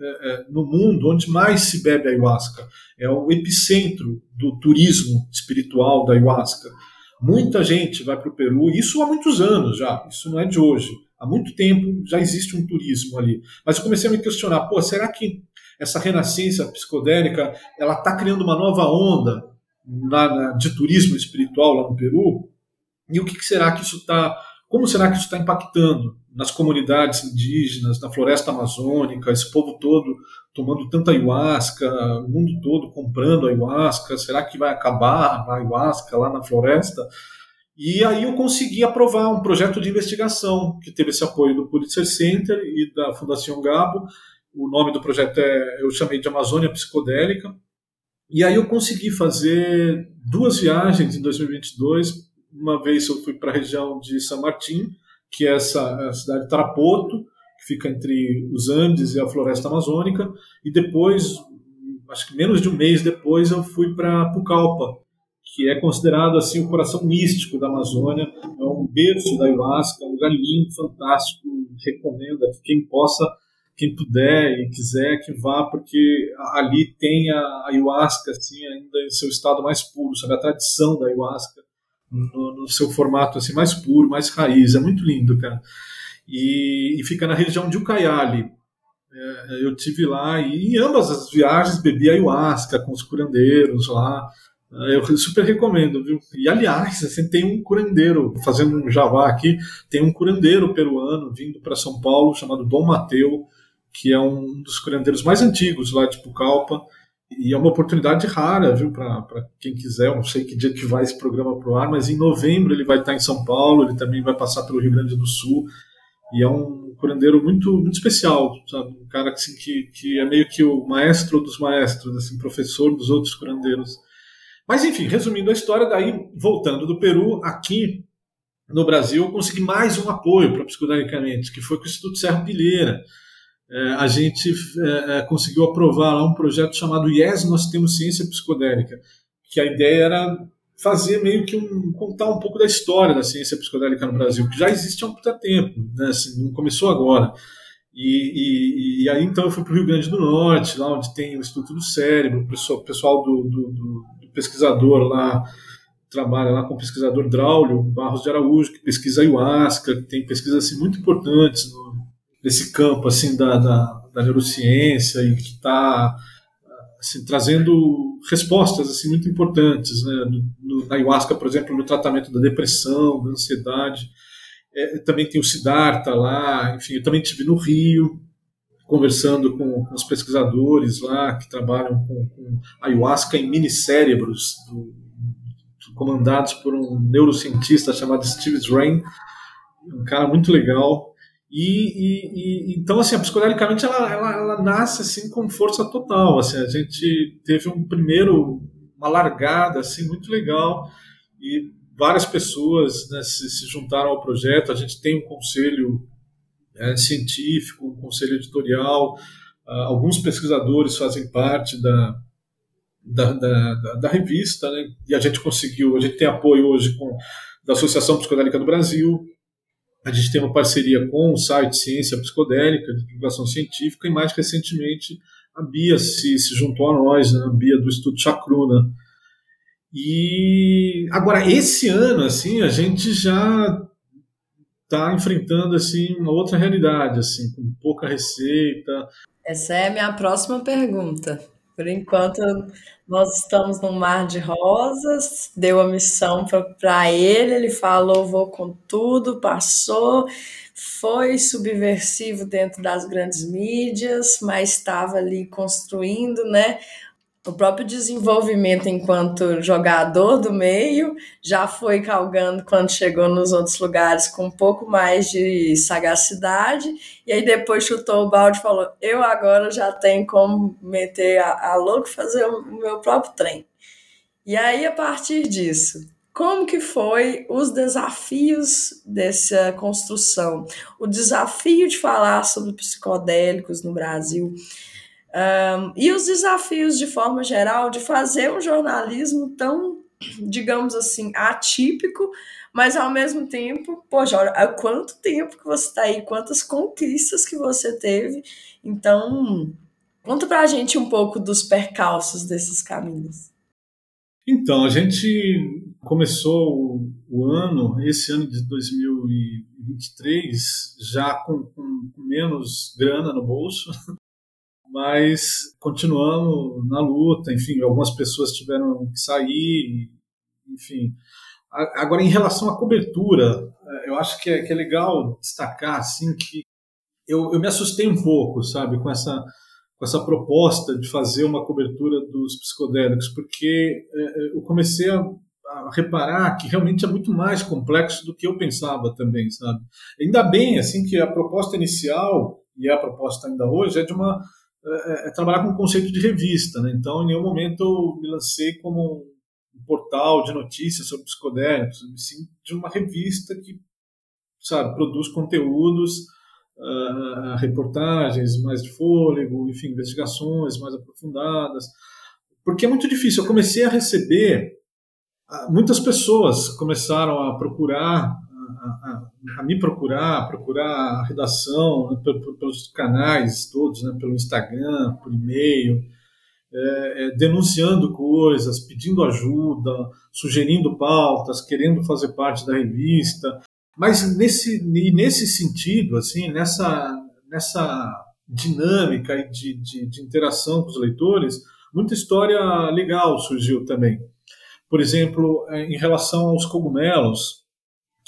é, é, no mundo onde mais se bebe ayahuasca. É o epicentro do turismo espiritual da ayahuasca. Muita gente vai para o Peru, isso há muitos anos já, isso não é de hoje. Há muito tempo já existe um turismo ali. Mas eu comecei a me questionar, pô, será que essa renascença psicodélica ela está criando uma nova onda na, na, de turismo espiritual lá no Peru? E o que, que será que isso está, como será que isso está impactando nas comunidades indígenas, na floresta amazônica, esse povo todo tomando tanta ayahuasca, o mundo todo comprando ayahuasca, será que vai acabar a ayahuasca lá na floresta? E aí eu consegui aprovar um projeto de investigação que teve esse apoio do Pulitzer Center e da Fundação Gabo. O nome do projeto é, eu chamei de Amazônia Psicodélica. E aí eu consegui fazer duas viagens em 2022. Uma vez eu fui para a região de São Martin, que é essa a cidade de Tarapoto, que fica entre os Andes e a floresta amazônica, e depois, acho que menos de um mês depois, eu fui para Pucallpa, que é considerado assim o coração místico da Amazônia, é um berço da ayahuasca, um lugar lindo, fantástico, recomendo a quem possa, quem puder e quiser que vá, porque ali tem a ayahuasca assim ainda em seu estado mais puro, sabe a tradição da ayahuasca no, no seu formato assim mais puro, mais raiz, é muito lindo, cara e, e fica na região de Ucayali. É, eu tive lá e em ambas as viagens bebi ayahuasca com os curandeiros lá. É, eu super recomendo, viu? E aliás, assim, tem um curandeiro, fazendo um javá aqui, tem um curandeiro peruano vindo para São Paulo chamado Dom Mateu, que é um dos curandeiros mais antigos lá de Pucallpa. E é uma oportunidade rara, viu, para quem quiser. Eu não sei que dia que vai esse programa pro ar, mas em novembro ele vai estar em São Paulo, ele também vai passar pelo Rio Grande do Sul. E é um curandeiro muito, muito especial, sabe? Um cara assim, que, que é meio que o maestro dos maestros, assim, professor dos outros curandeiros. Mas enfim, resumindo a história, daí voltando do Peru, aqui no Brasil, eu consegui mais um apoio para Psicodelicamente, que foi com o Instituto Serra Pilheira. É, a gente é, é, conseguiu aprovar lá um projeto chamado Yes, Nós Temos Ciência Psicodélica, que a ideia era fazer meio que um contar um pouco da história da ciência psicodélica no Brasil, que já existe há muito tempo, né? Assim, não começou agora. E, e, e, aí então eu fui para o Rio Grande do Norte, lá onde tem o Instituto do Cérebro, o pessoal, pessoal do, do, do, do, pesquisador lá trabalha lá com o pesquisador Draulio Barros de Araújo, que pesquisa ayahuasca, que tem pesquisas assim, muito importantes no, nesse campo assim da, da, da neurociência e que está assim, trazendo respostas assim muito importantes, né? No, no, na ayahuasca, por exemplo, no tratamento da depressão, da ansiedade. É, também tem o Siddhartha lá, enfim, eu também estive no Rio conversando com, com os pesquisadores lá que trabalham com, com ayahuasca em minicérebros, do, do, comandados por um neurocientista chamado Steve Drain, um cara muito legal. E, e, e, então assim psicodelicamente ela, ela, ela, nasce assim com força total assim a gente teve um primeiro uma largada assim muito legal e várias pessoas né, se, se, juntaram ao projeto a gente tem um conselho é, científico, um conselho editorial, uh, alguns pesquisadores fazem parte da, da, da, da, da revista, né? e a gente conseguiu, a gente tem apoio hoje com, da Associação Psicodélica do Brasil, a gente tem uma parceria com o site Ciência Psicodélica, de divulgação científica, e mais recentemente a Bia se, se juntou a nós, né? a Bia do Estudo Chacruna. E agora, esse ano, assim, a gente já está enfrentando assim uma outra realidade, assim, com pouca receita. Essa é a minha próxima pergunta. Por enquanto, nós estamos num mar de rosas, deu a missão para ele, ele falou, vou com tudo, passou, foi subversivo dentro das grandes mídias, mas estava ali construindo, né, o próprio desenvolvimento enquanto jogador do meio já foi calgando quando chegou nos outros lugares com um pouco mais de sagacidade. E aí depois chutou o balde e falou eu agora já tenho como meter a, a louco fazer o meu próprio trem. E aí a partir disso como que foi os desafios dessa construção? O desafio de falar sobre psicodélicos no Brasil um, e os desafios, de forma geral, de fazer um jornalismo tão, digamos assim, atípico, mas ao mesmo tempo, poxa, olha, há quanto tempo que você está aí, quantas conquistas que você teve. Então, conta para a gente um pouco dos percalços desses caminhos. Então, a gente começou o, ano, esse ano de 2023, já com, com menos grana no bolso, mas continuamos na luta. Enfim, algumas pessoas tiveram que sair, enfim. Agora, em relação à cobertura, eu acho que é, que é legal destacar assim que eu, eu me assustei um pouco, sabe, com essa com essa proposta de fazer uma cobertura dos psicodélicos, porque é, é, eu comecei a, a, reparar que realmente é muito mais complexo do que eu pensava também, sabe? Ainda bem assim que a proposta inicial e a proposta ainda hoje é de uma é, é, trabalhar com o conceito de revista. Né? Então, em nenhum momento eu me lancei como um portal de notícias sobre psicodélicos, sim de uma revista que sabe, produz conteúdos, uh, reportagens mais de fôlego, enfim, investigações mais aprofundadas. Porque é muito difícil. Eu comecei a receber, uh, muitas pessoas começaram a procurar a, me procurar, procurar a redação né, pelos canais todos, né, pelo Instagram, por e-mail, é, é, denunciando coisas, pedindo ajuda, sugerindo pautas, querendo fazer parte da revista. Mas nesse, nesse sentido, assim, nessa, nessa dinâmica de, de, de interação com os leitores, muita história legal surgiu também. Por exemplo, é, em relação aos cogumelos,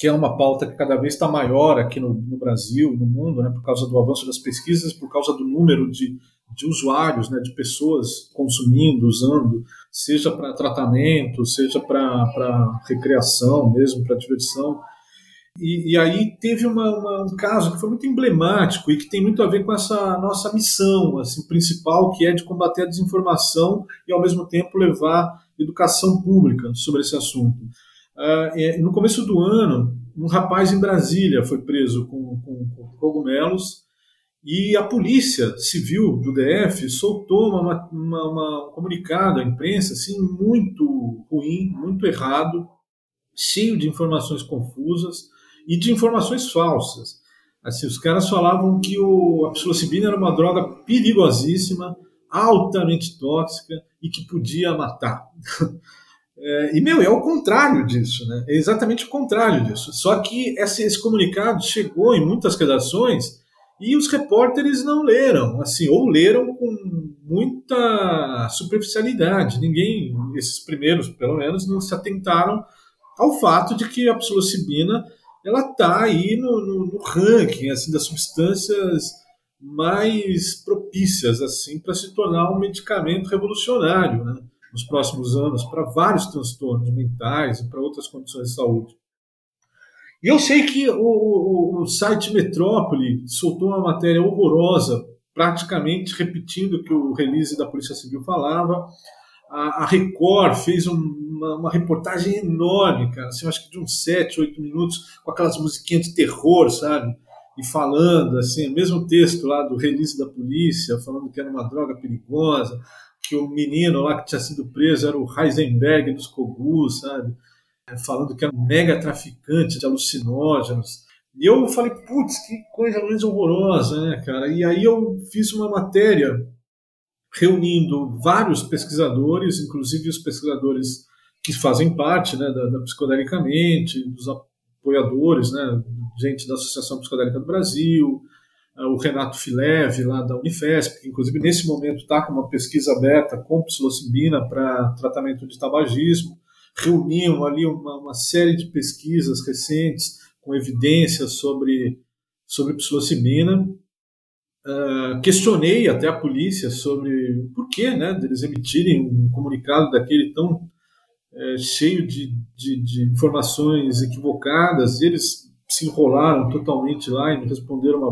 que é uma pauta que cada vez está maior aqui no, no Brasil e no mundo, né, por causa do avanço das pesquisas, por causa do número de, de usuários, né, de pessoas consumindo, usando, seja para tratamento, seja para recreação mesmo, para diversão. E, e, aí teve uma, uma, um caso que foi muito emblemático e que tem muito a ver com essa nossa missão assim, principal, que é de combater a desinformação e, ao mesmo tempo, levar educação pública sobre esse assunto. Uh, no começo do ano, um rapaz em Brasília foi preso com, com, com, cogumelos e a polícia civil do DF soltou uma, uma, uma, um comunicado à imprensa assim, muito ruim, muito errado, cheio de informações confusas e de informações falsas. Assim, os caras falavam que o, a psilocibina era uma droga perigosíssima, altamente tóxica e que podia matar. É, e, meu, é o contrário disso, né? É exatamente o contrário disso. Só que esse, esse comunicado chegou em muitas redações e os repórteres não leram, assim, ou leram com muita superficialidade. Ninguém, esses primeiros, pelo menos, não se atentaram ao fato de que a psilocibina ela está aí no, no, no, ranking assim das substâncias mais propícias assim para se tornar um medicamento revolucionário, né? Nos próximos anos para vários transtornos mentais e para outras condições de saúde. E eu sei que o, o, o site Metrópole soltou uma matéria horrorosa, praticamente repetindo o que o release da Polícia Civil falava. A, a Record fez um, uma, uma, reportagem enorme, cara, assim, acho que de uns 7, 8 minutos, com aquelas musiquinhas de terror, sabe? e falando, assim, mesmo texto lá do release da polícia, falando que era uma droga perigosa, que o menino lá que tinha sido preso era o Heisenberg dos Kogus, sabe? É, falando que era um mega traficante de alucinógenos. E eu falei, putz, que coisa mais horrorosa, né, cara? E aí eu fiz uma matéria reunindo vários pesquisadores, inclusive os pesquisadores que fazem parte né, da, da Psicodelicamente, dos apoiadores, né, gente da Associação Psicodélica do Brasil, o Renato Fileve, lá da Unifesp, que inclusive nesse momento está com uma pesquisa aberta com psilocibina para tratamento de tabagismo, reuniam ali uma, uma, série de pesquisas recentes com evidências sobre, sobre psilocibina. Uh, questionei até a polícia sobre o porquê né, deles emitirem um comunicado daquele tão é, cheio de, de, de, informações equivocadas, eles se enrolaram totalmente lá e me responderam uma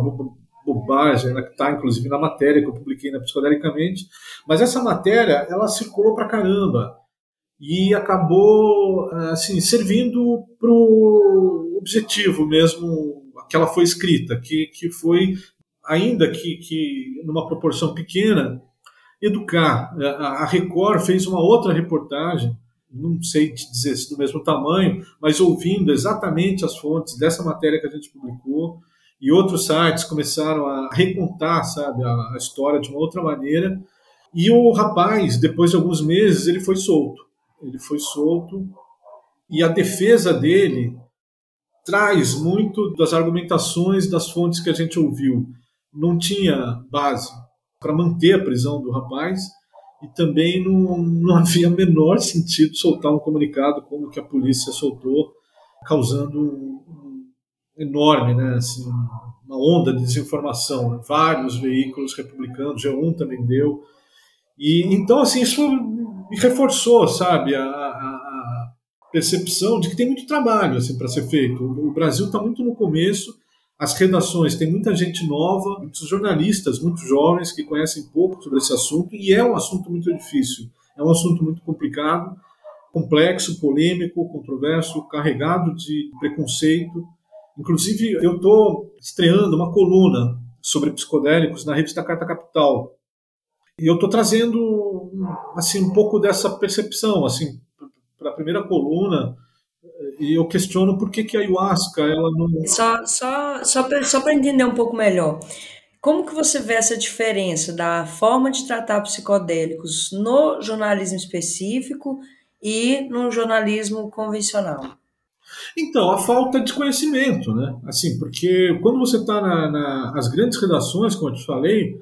bobagem, né, que está inclusive na matéria que eu publiquei na Psicodelicamente, mas essa matéria ela circulou para caramba e acabou assim servindo para o objetivo mesmo que ela foi escrita, que, que foi ainda que, que numa proporção pequena educar. A Record fez uma outra reportagem não sei te dizer se do mesmo tamanho, mas ouvindo exatamente as fontes dessa matéria que a gente publicou, e outros sites começaram a recontar, sabe, a, a história de uma outra maneira. E o rapaz, depois de alguns meses, ele foi solto. Ele foi solto e a defesa dele traz muito das argumentações das fontes que a gente ouviu. Não tinha base para manter a prisão do rapaz e também não, não havia menor sentido soltar um comunicado como que a polícia soltou, causando um, enorme, né, assim, uma onda de desinformação. Né? Vários veículos republicanos, G1 também deu. E então assim isso me reforçou, sabe, a, a, percepção de que tem muito trabalho assim para ser feito. O Brasil está muito no começo as redações, tem muita gente nova, muitos jornalistas muito jovens que conhecem pouco sobre esse assunto e é um assunto muito difícil, é um assunto muito complicado, complexo, polêmico, controverso, carregado de preconceito. Inclusive, eu estou estreando uma coluna sobre psicodélicos na revista Carta Capital. E eu estou trazendo assim um pouco dessa percepção, assim, para a primeira coluna, e eu questiono por que, que a ayahuasca ela não. Só, só, só para só entender um pouco melhor. Como que você vê essa diferença da forma de tratar psicodélicos no jornalismo específico e no jornalismo convencional? Então, a falta de conhecimento, né? Assim, porque quando você está na, na, as grandes redações, como eu te falei,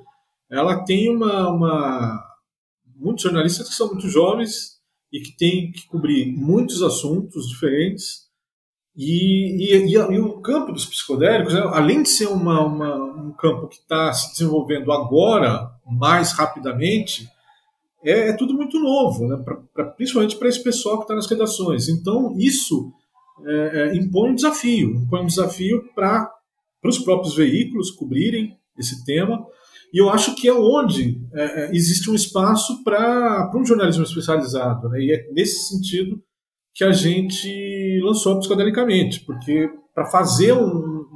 ela tem uma, uma muitos jornalistas que são muito jovens e que tem que cobrir muitos assuntos diferentes. E, e, e, e o campo dos psicodélicos, né, além de ser uma, uma, um campo que está se desenvolvendo agora, mais rapidamente, é, é tudo muito novo, né, pra, pra, principalmente para esse pessoal que está nas redações. Então, isso é, é, impõe um desafio impõe um desafio para os próprios veículos cobrirem esse tema e eu acho que é onde é, é existe um espaço para um jornalismo especializado. Né? E é nesse sentido que a gente lançou Psicodelicamente, porque para fazer um,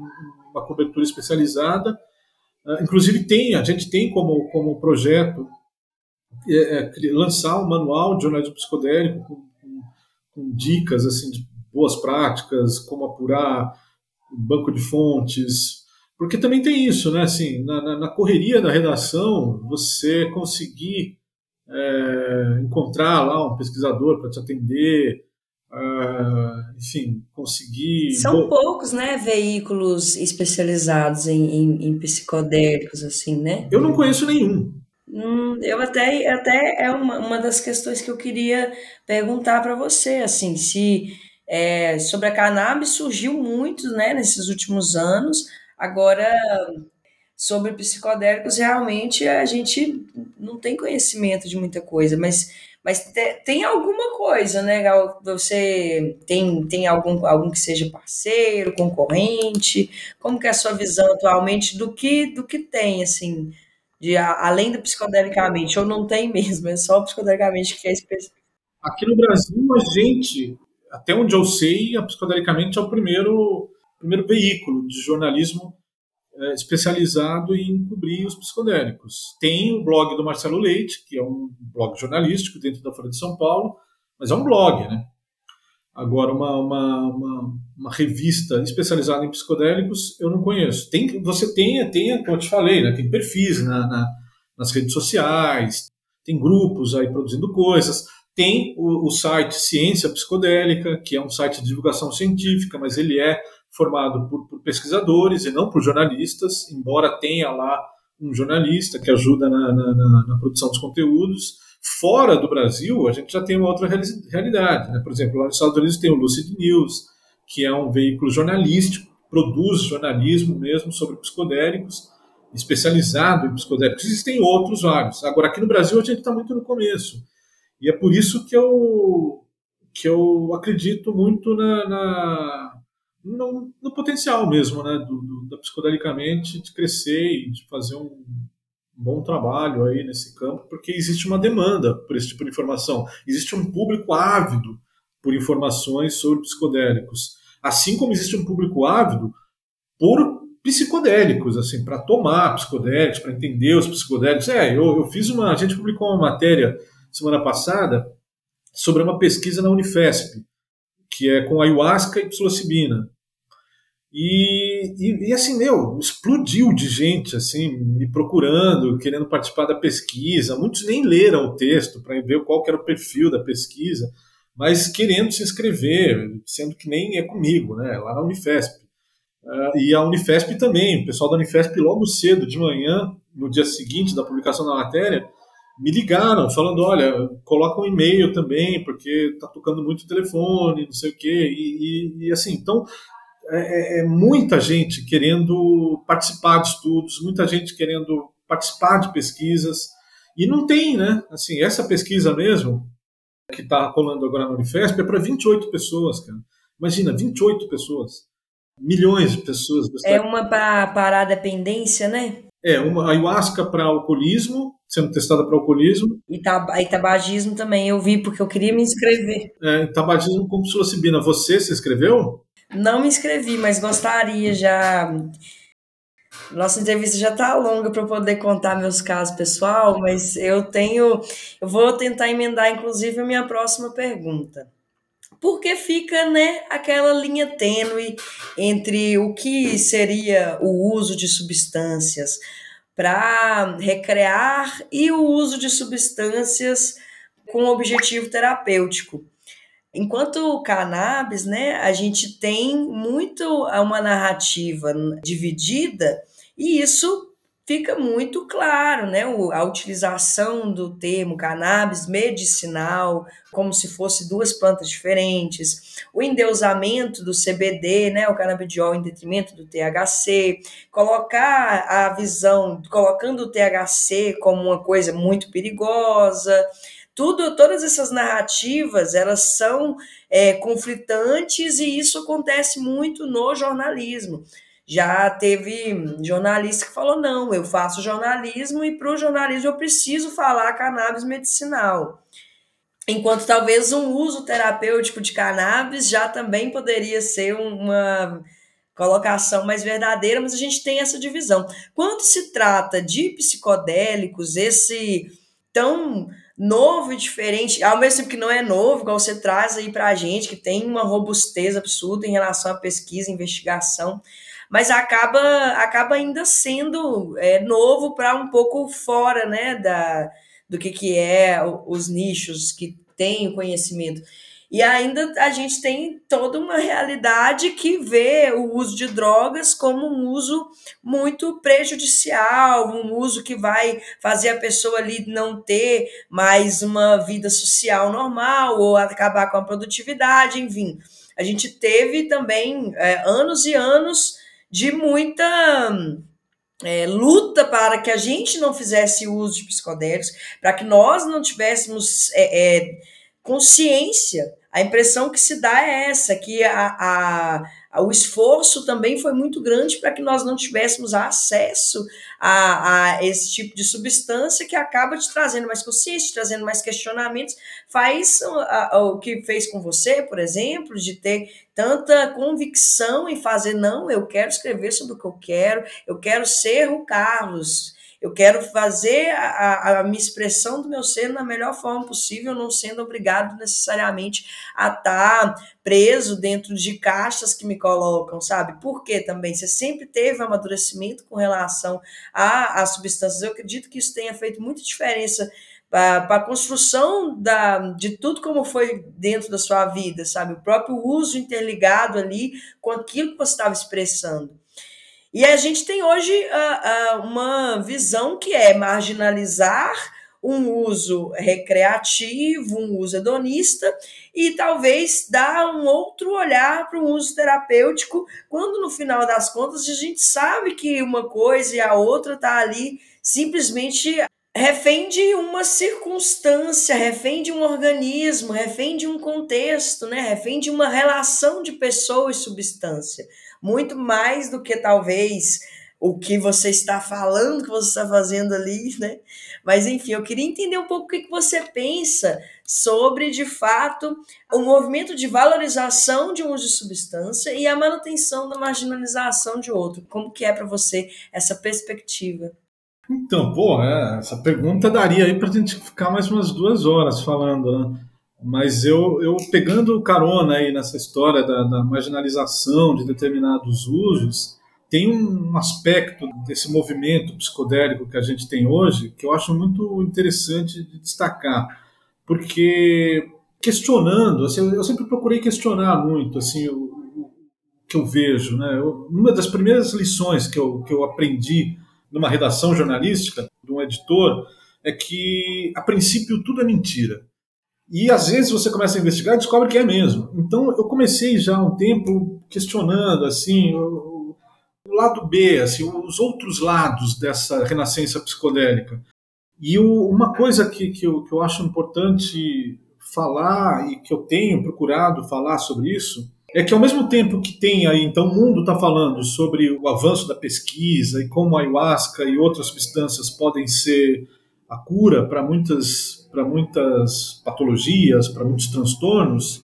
uma cobertura especializada, uh, inclusive tem, a gente tem como, como projeto é, é, lançar um manual de jornalismo psicodélico com, com, com dicas assim de boas práticas, como apurar banco de fontes, porque também tem isso, né? Assim, na, na, correria da redação, você conseguir é, encontrar lá um pesquisador para te atender, uh, enfim, conseguir. São poucos, né, veículos especializados em, em, em, psicodélicos, assim, né? Eu não conheço nenhum. Hum, eu até, até é uma, uma das questões que eu queria perguntar para você, assim, se é, sobre a cannabis surgiu muito, né, nesses últimos anos Agora, sobre psicodélicos, realmente a gente não tem conhecimento de muita coisa, mas, mas tem alguma coisa, né, Gal? Você tem, tem algum, algum que seja parceiro, concorrente? Como que é a sua visão atualmente do que, do que tem, assim, de, além do psicodelicamente, ou não tem mesmo, é só psicodelicamente que é específico? Aqui no Brasil, a gente, até onde eu sei, a psicodelicamente é o primeiro primeiro veículo de jornalismo é, especializado em cobrir os psicodélicos. Tem o blog do Marcelo Leite, que é um blog jornalístico dentro da Folha de São Paulo, mas é um blog, né? Agora, uma, uma, uma, uma, revista especializada em psicodélicos, eu não conheço. Tem, você tem, tem, como eu te falei, né, tem perfis na, na, nas redes sociais, tem grupos aí produzindo coisas, tem o, o, site Ciência Psicodélica, que é um site de divulgação científica, mas ele é formado por, por pesquisadores e não por jornalistas, embora tenha lá um jornalista que ajuda na, na, na produção dos conteúdos Fora do Brasil, a gente já tem uma outra realidade. Né? Por exemplo, lá nos Estados Unidos tem o Lucid News, que é um veículo jornalístico, produz jornalismo mesmo sobre psicodélicos, especializado em psicodélicos. Existem outros vários. Agora, aqui no Brasil, a gente está muito no começo. E é por isso que eu, que eu acredito muito na, na no, no, potencial mesmo né, do, do, da psicodelicamente de crescer e de fazer um, bom trabalho aí nesse campo, porque existe uma demanda por esse tipo de informação. Existe um público ávido por informações sobre psicodélicos. Assim como existe um público ávido por psicodélicos, assim, para tomar psicodélicos, para entender os psicodélicos. É, eu, eu fiz uma. A gente publicou uma matéria semana passada sobre uma pesquisa na Unifesp, que é com ayahuasca e psilocibina. E, e, e, assim, meu, explodiu de gente, assim, me procurando, querendo participar da pesquisa. Muitos nem leram o texto para ver qual era o perfil da pesquisa, mas querendo se inscrever, sendo que nem é comigo, né, lá na Unifesp. Uh, e a Unifesp também, o pessoal da Unifesp logo cedo, de manhã, no dia seguinte da publicação da matéria, me ligaram falando, olha, coloca um e-mail também, porque tá tocando muito o telefone, não sei o quê, e, e, e assim, então é, é, é, muita gente querendo participar de estudos, muita gente querendo participar de pesquisas, e não tem, né? Assim, essa pesquisa mesmo, que está rolando agora na Unifesp, é para 28 pessoas, cara. Imagina, 28 pessoas. Milhões de pessoas. É uma para parar a dependência, né? É, uma ayahuasca para alcoolismo, sendo testada para alcoolismo. E, tab e tabagismo também, eu vi, porque eu queria me inscrever. É, tabagismo com psilocibina. Você se inscreveu? Não me inscrevi, mas gostaria já. Nossa entrevista já está longa para poder contar meus casos pessoal, mas eu tenho, eu vou tentar emendar inclusive a minha próxima pergunta. Porque fica, né, aquela linha tênue entre o que seria o uso de substâncias para recrear e o uso de substâncias com objetivo terapêutico. Enquanto o cannabis, né, a gente tem muito uma narrativa dividida e isso fica muito claro, né, a utilização do termo cannabis medicinal como se fosse duas plantas diferentes, o endeusamento do CBD, né, o canabidiol em detrimento do THC, colocar a visão, colocando o THC como uma coisa muito perigosa, tudo, todas essas narrativas, elas são é, conflitantes e isso acontece muito no jornalismo. Já teve jornalista que falou: não, eu faço jornalismo e para o jornalismo eu preciso falar cannabis medicinal. Enquanto talvez um uso terapêutico de cannabis já também poderia ser uma colocação mais verdadeira, mas a gente tem essa divisão. Quando se trata de psicodélicos, esse tão novo e diferente, ao mesmo tempo que não é novo, igual você traz aí para a gente, que tem uma robustez absurda em relação à pesquisa, investigação, mas acaba, acaba ainda sendo é, novo para um pouco fora né, da, do que, que é os nichos que têm o conhecimento. E ainda a gente tem toda uma realidade que vê o uso de drogas como um uso muito prejudicial, um uso que vai fazer a pessoa ali não ter mais uma vida social normal ou acabar com a produtividade, enfim. A gente teve também é, anos e anos de muita é, luta para que a gente não fizesse uso de psicodélicos, para que nós não tivéssemos. É, é consciência. A impressão que se dá é essa, que a, a, o esforço também foi muito grande para que nós não tivéssemos acesso a, a, esse tipo de substância que acaba te trazendo mais consciência, te trazendo mais questionamentos, faz a, o que fez com você, por exemplo, de ter tanta convicção em fazer, não, eu quero escrever sobre o que eu quero, eu quero ser o Carlos, eu quero fazer a, a minha expressão do meu ser na melhor forma possível, não sendo obrigado necessariamente a estar tá preso dentro de caixas que me colocam, sabe? Porque também você sempre teve amadurecimento com relação às substâncias. Eu acredito que isso tenha feito muita diferença para a construção da, de tudo como foi dentro da sua vida, sabe? O próprio uso interligado ali com aquilo que você estava expressando. E a gente tem hoje uh, uh, uma visão que é marginalizar um uso recreativo, um uso hedonista, e talvez dar um outro olhar para um uso terapêutico, quando no final das contas a gente sabe que uma coisa e a outra está ali simplesmente refém de uma circunstância, refém de um organismo, refém de um contexto, né? refém de uma relação de pessoa e substância muito mais do que talvez o que você está falando, que você está fazendo ali, né? Mas enfim, eu queria entender um pouco o que você pensa sobre, de fato, o movimento de valorização de um uso de substância e a manutenção da marginalização de outro. Como que é para você essa perspectiva? Então, pô, essa pergunta daria aí para a gente ficar mais umas duas horas falando, né? Mas eu, eu pegando carona aí nessa história da, da marginalização de determinados usos, tem um aspecto desse movimento psicodélico que a gente tem hoje que eu acho muito interessante de destacar, porque questionando, assim, eu sempre procurei questionar muito assim o, o que eu vejo, né? Eu, uma das primeiras lições que eu, que eu aprendi numa redação jornalística de um editor é que a princípio tudo é mentira. E às vezes você começa a investigar e descobre que é mesmo. Então eu comecei já há um tempo questionando assim o, o lado B, assim, os outros lados dessa renascença psicodélica. E o, uma coisa que, que, eu, que eu acho importante falar e que eu tenho procurado falar sobre isso é que ao mesmo tempo que tem aí, então o mundo está falando sobre o avanço da pesquisa e como a ayahuasca e outras substâncias podem ser a cura para muitas muitas patologias, para muitos transtornos.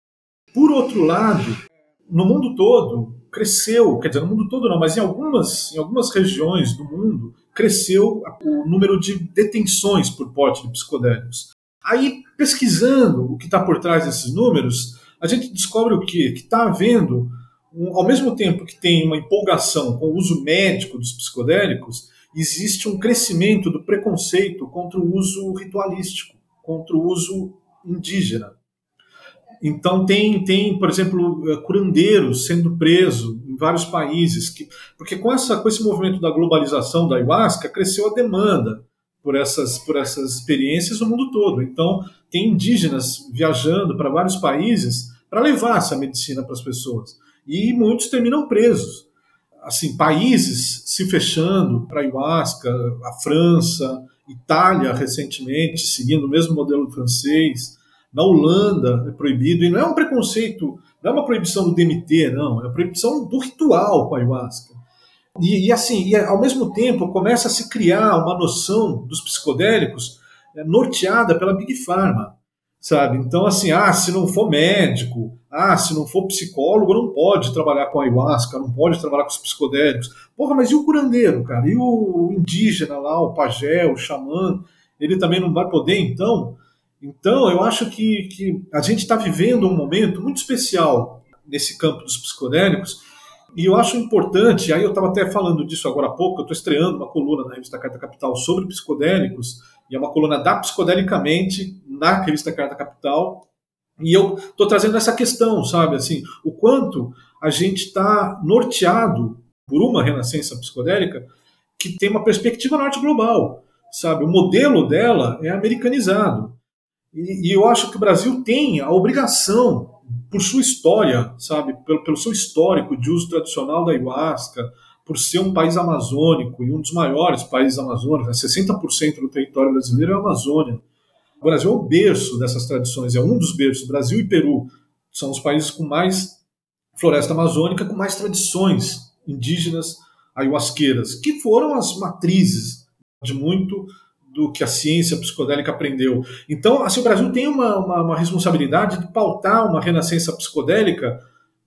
Por outro lado, no mundo todo cresceu, quer dizer, no mundo todo não, mas em algumas, em algumas regiões do mundo cresceu o número de detenções por porte de psicodélicos. Aí, pesquisando o que está por trás desses números, a gente descobre o quê? Que está havendo, um, ao mesmo tempo que tem uma empolgação com o uso médico dos psicodélicos, existe um crescimento do preconceito contra o uso ritualístico contra o uso indígena. Então tem, tem, por exemplo, eh, curandeiros sendo presos em vários países, que, porque com, essa, com esse movimento da globalização da ayahuasca cresceu a demanda por essas, por essas experiências no mundo todo. Então tem indígenas viajando para vários países para levar essa medicina para as pessoas. E muitos terminam presos. Assim, países se fechando para ayahuasca, a França, Itália, recentemente, seguindo o mesmo modelo francês. Na Holanda é proibido, e não é um preconceito, não é uma proibição do DMT, não, é a proibição do ritual com a ayahuasca. E, e assim, e ao mesmo tempo começa a se criar uma noção dos psicodélicos é, norteada pela Big Pharma sabe? Então, assim, ah, se não for médico, ah, se não for psicólogo, não pode trabalhar com ayahuasca, não pode trabalhar com os psicodélicos. Porra, mas e o curandeiro, cara? E o indígena lá, o pajé, o xamã? Ele também não vai poder, então? Então, eu acho que, que a gente está vivendo um momento muito especial nesse campo dos psicodélicos, e eu acho importante, aí eu estava até falando disso agora há pouco, eu estou estreando uma coluna na revista Carta Capital sobre psicodélicos, e é uma coluna da Psicodelicamente na revista Carta Capital. E eu estou trazendo essa questão, sabe? Assim, o quanto a gente está norteado por uma renascença psicodélica que tem uma perspectiva norte global, sabe? O modelo dela é americanizado. E, e, eu acho que o Brasil tem a obrigação, por sua história, sabe? Pelo, pelo seu histórico de uso tradicional da ayahuasca, por ser um país amazônico e um dos maiores países amazônicos, 60% né? do território brasileiro é a Amazônia. O Brasil é o berço dessas tradições, é um dos berços. Brasil e Peru são os países com mais floresta amazônica, com mais tradições indígenas ayahuasqueiras, que foram as matrizes de muito do que a ciência psicodélica aprendeu. Então, assim, o Brasil tem uma, uma, uma responsabilidade de pautar uma renascença psicodélica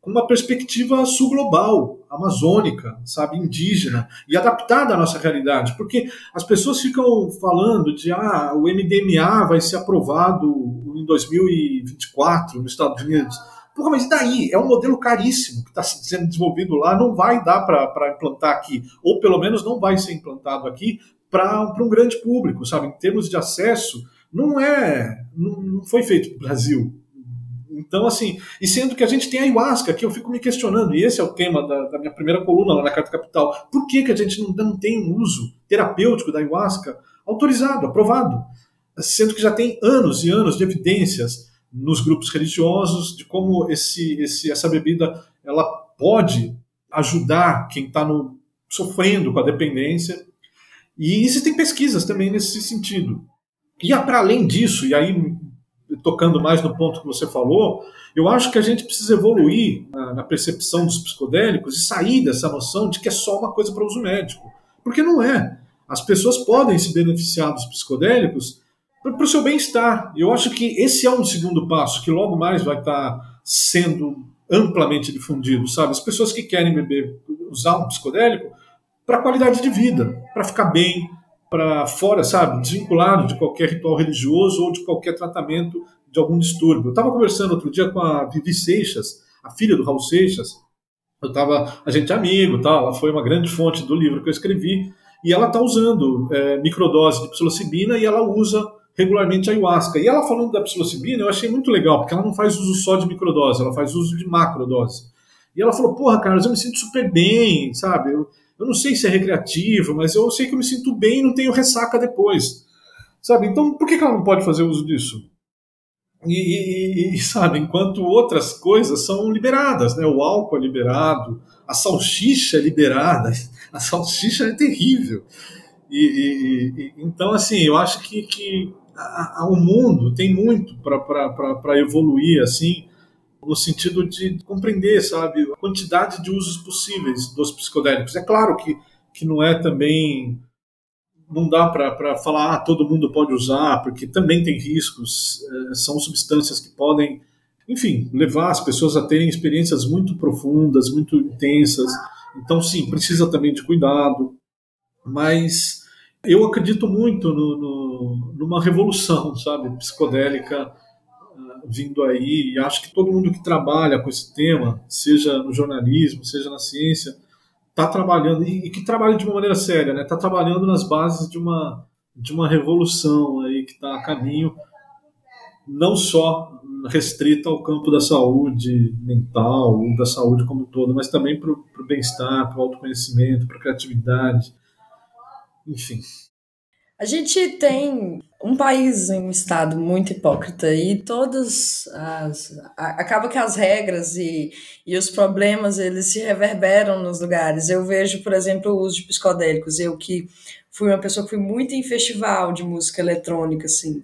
com uma perspectiva sul-global, amazônica, sabe, indígena e adaptada à nossa realidade, porque as pessoas ficam falando de ah, o MDMA vai ser aprovado em 2024 nos Estados Unidos. Porra, mas e daí? É um modelo caríssimo que está sendo desenvolvido lá, não vai dar para implantar aqui, ou pelo menos não vai ser implantado aqui para um grande público, sabe? Em termos de acesso, não é, não, não foi feito no Brasil, então, assim, e sendo que a gente tem a ayahuasca, que eu fico me questionando, e esse é o tema da, da minha primeira coluna lá na Carta Capital, por que, que a gente não, não tem um uso terapêutico da ayahuasca autorizado, aprovado? Sendo que já tem anos e anos de evidências nos grupos religiosos de como esse, esse, essa bebida ela pode ajudar quem está sofrendo com a dependência. E existem pesquisas também nesse sentido. E para além disso, e aí tocando mais no ponto que você falou, eu acho que a gente precisa evoluir na, na percepção dos psicodélicos e sair dessa noção de que é só uma coisa para uso médico. Porque não é. As pessoas podem se beneficiar dos psicodélicos para o seu bem-estar. Eu acho que esse é um segundo passo que logo mais vai estar tá sendo amplamente difundido, sabe? As pessoas que querem beber, usar um psicodélico para qualidade de vida, para ficar bem, para fora, sabe, desvinculado de qualquer ritual religioso ou de qualquer tratamento de algum distúrbio. Eu estava conversando outro dia com a Vivi Seixas, a filha do Raul Seixas. Eu tava, a gente é amigo, tá? Ela foi uma grande fonte do livro que eu escrevi e ela está usando é, microdose de psilocibina e ela usa regularmente ayahuasca. E ela falando da psilocibina, eu achei muito legal, porque ela não faz uso só de microdose, ela faz uso de macrodose. E ela falou: "Porra, Carlos, eu me sinto super bem, sabe? Eu, eu não sei se é recreativo, mas eu sei que eu me sinto bem e não tenho ressaca depois. Sabe? Então, por que ela não pode fazer uso disso? E, e, e, sabe, enquanto outras coisas são liberadas, né? O álcool é liberado, a salsicha é liberada, a salsicha é terrível. E então, assim, eu acho que, que a, a, o mundo tem muito para evoluir, assim, no sentido de compreender, sabe, a quantidade de usos possíveis dos psicodélicos. É claro que, que não é também. Não dá para falar, ah, todo mundo pode usar, porque também tem riscos, é, são substâncias que podem, enfim, levar as pessoas a terem experiências muito profundas, muito intensas. Então, sim, precisa também de cuidado, mas eu acredito muito no, no, numa revolução, sabe, psicodélica vindo aí, e acho que todo mundo que trabalha com esse tema, seja no jornalismo, seja na ciência, está trabalhando, e, e, que trabalha de uma maneira séria, está né? Tá trabalhando nas bases de uma, de uma revolução aí que está a caminho, não só restrita ao campo da saúde mental, da saúde como um todo, mas também para o bem-estar, para o autoconhecimento, para a criatividade, enfim. A gente tem um país, um estado muito hipócrita e todas as acaba que as regras e, e os problemas eles se reverberam nos lugares. Eu vejo, por exemplo, o uso de psicodélicos. Eu que fui uma pessoa que fui muito em festival de música eletrônica, assim,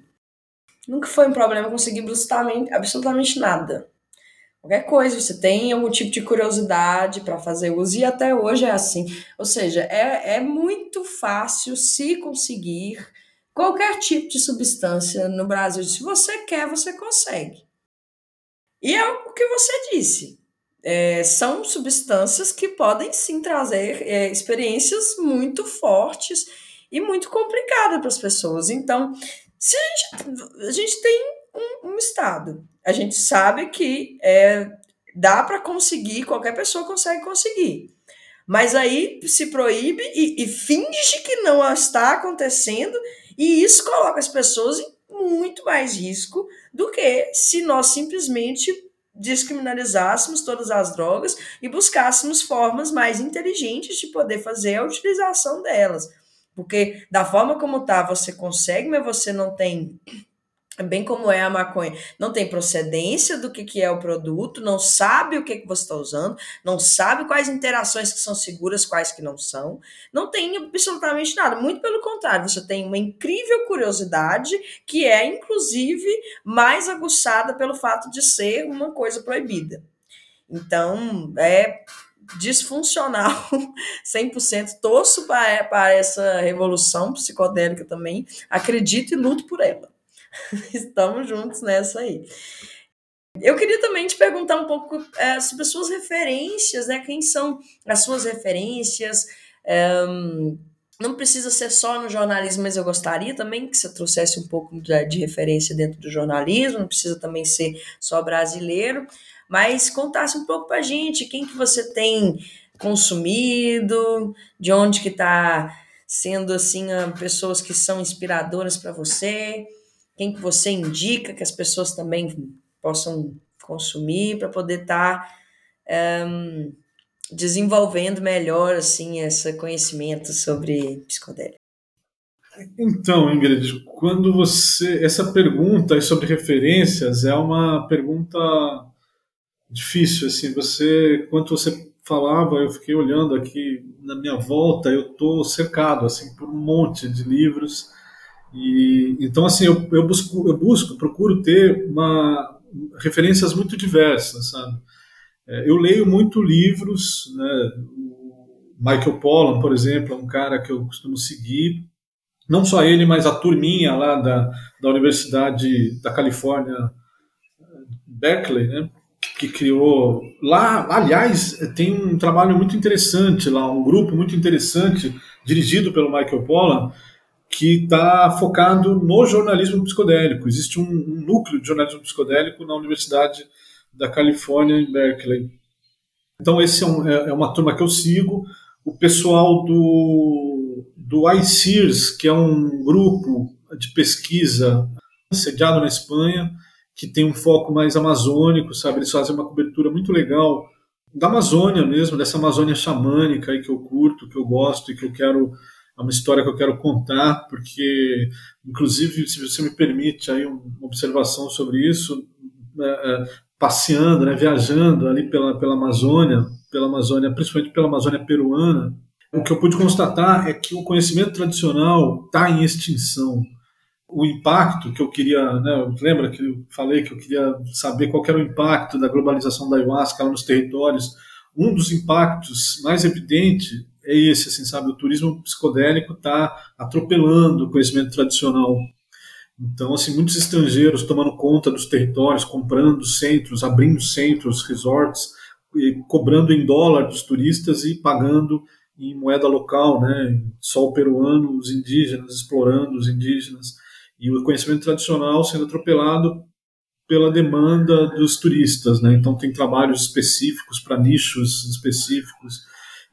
nunca foi um problema conseguir absolutamente, absolutamente nada qualquer coisa, você tem algum tipo de curiosidade para fazer uso, e até hoje é assim. Ou seja, é, é muito fácil se conseguir qualquer tipo de substância no Brasil. Se você quer, você consegue. E é o que você disse. É, são substâncias que podem sim trazer é, experiências muito fortes e muito complicadas para as pessoas. Então, se a gente, a gente tem um, um estado a gente sabe que é, dá para conseguir, qualquer pessoa consegue conseguir. Mas aí se proíbe e, e, finge que não está acontecendo, e isso coloca as pessoas em muito mais risco do que se nós simplesmente descriminalizássemos todas as drogas e buscássemos formas mais inteligentes de poder fazer a utilização delas. Porque da forma como tá, você consegue, mas você não tem bem como é a maconha, não tem procedência do que, que é o produto, não sabe o que, que você está usando, não sabe quais interações que são seguras, quais que não são, não tem absolutamente nada. Muito pelo contrário, você tem uma incrível curiosidade que é, inclusive, mais aguçada pelo fato de ser uma coisa proibida. Então, é disfuncional 100%. Torço para, para essa revolução psicodélica também, acredito e luto por ela. Estamos juntos nessa aí. Eu queria também te perguntar um pouco é, sobre as suas referências, né? Quem são as suas referências? É, não precisa ser só no jornalismo, mas eu gostaria também que você trouxesse um pouco de, de referência dentro do jornalismo, não precisa também ser só brasileiro, mas contasse um pouco para a gente quem que você tem consumido, de onde que está sendo assim pessoas que são inspiradoras para você quem que você indica que as pessoas também possam consumir para poder estar tá, um, desenvolvendo melhor assim esse conhecimento sobre psicodélico. Então, Ingrid, quando você essa pergunta sobre referências é uma pergunta difícil assim. Você, quando você falava, eu fiquei olhando aqui na minha volta, eu estou cercado assim por um monte de livros e, então, assim, eu, eu, busco, eu busco, procuro ter uma, referências muito diversas, sabe? É, eu leio muito livros, né? Michael Pollan, por exemplo, é um cara que eu costumo seguir. Não só ele, mas a turminha lá da, da Universidade da Califórnia, Berkeley, né? que criou lá, aliás, tem um trabalho muito interessante lá, um grupo muito interessante dirigido pelo Michael Pollan, que está focado no jornalismo psicodélico. Existe um, um, núcleo de jornalismo psicodélico na Universidade da Califórnia, em Berkeley. Então, esse é, um, é, é uma turma que eu sigo. O pessoal do, do ICIRS, que é um grupo de pesquisa sediado na Espanha, que tem um foco mais amazônico, sabe? Eles fazem uma cobertura muito legal da Amazônia mesmo, dessa Amazônia xamânica aí que eu curto, que eu gosto e que eu quero é uma história que eu quero contar, porque, inclusive, se você me permite aí uma observação sobre isso, é, é, passeando, né, viajando ali pela, pela Amazônia, pela Amazônia, principalmente pela Amazônia peruana, o que eu pude constatar é que o conhecimento tradicional está em extinção. O impacto que eu queria, né, lembra que eu falei que eu queria saber qual era o impacto da globalização da ayahuasca nos territórios? Um dos impactos mais evidentes é esse, assim, sabe? O turismo psicodélico está atropelando o conhecimento tradicional. Então, assim, muitos estrangeiros tomando conta dos territórios, comprando centros, abrindo centros, resorts, cobrando em dólar dos turistas e pagando em moeda local, né? Sol peruano, os indígenas, explorando os indígenas. E o conhecimento tradicional sendo atropelado pela demanda dos turistas, né? Então, tem trabalhos específicos para nichos específicos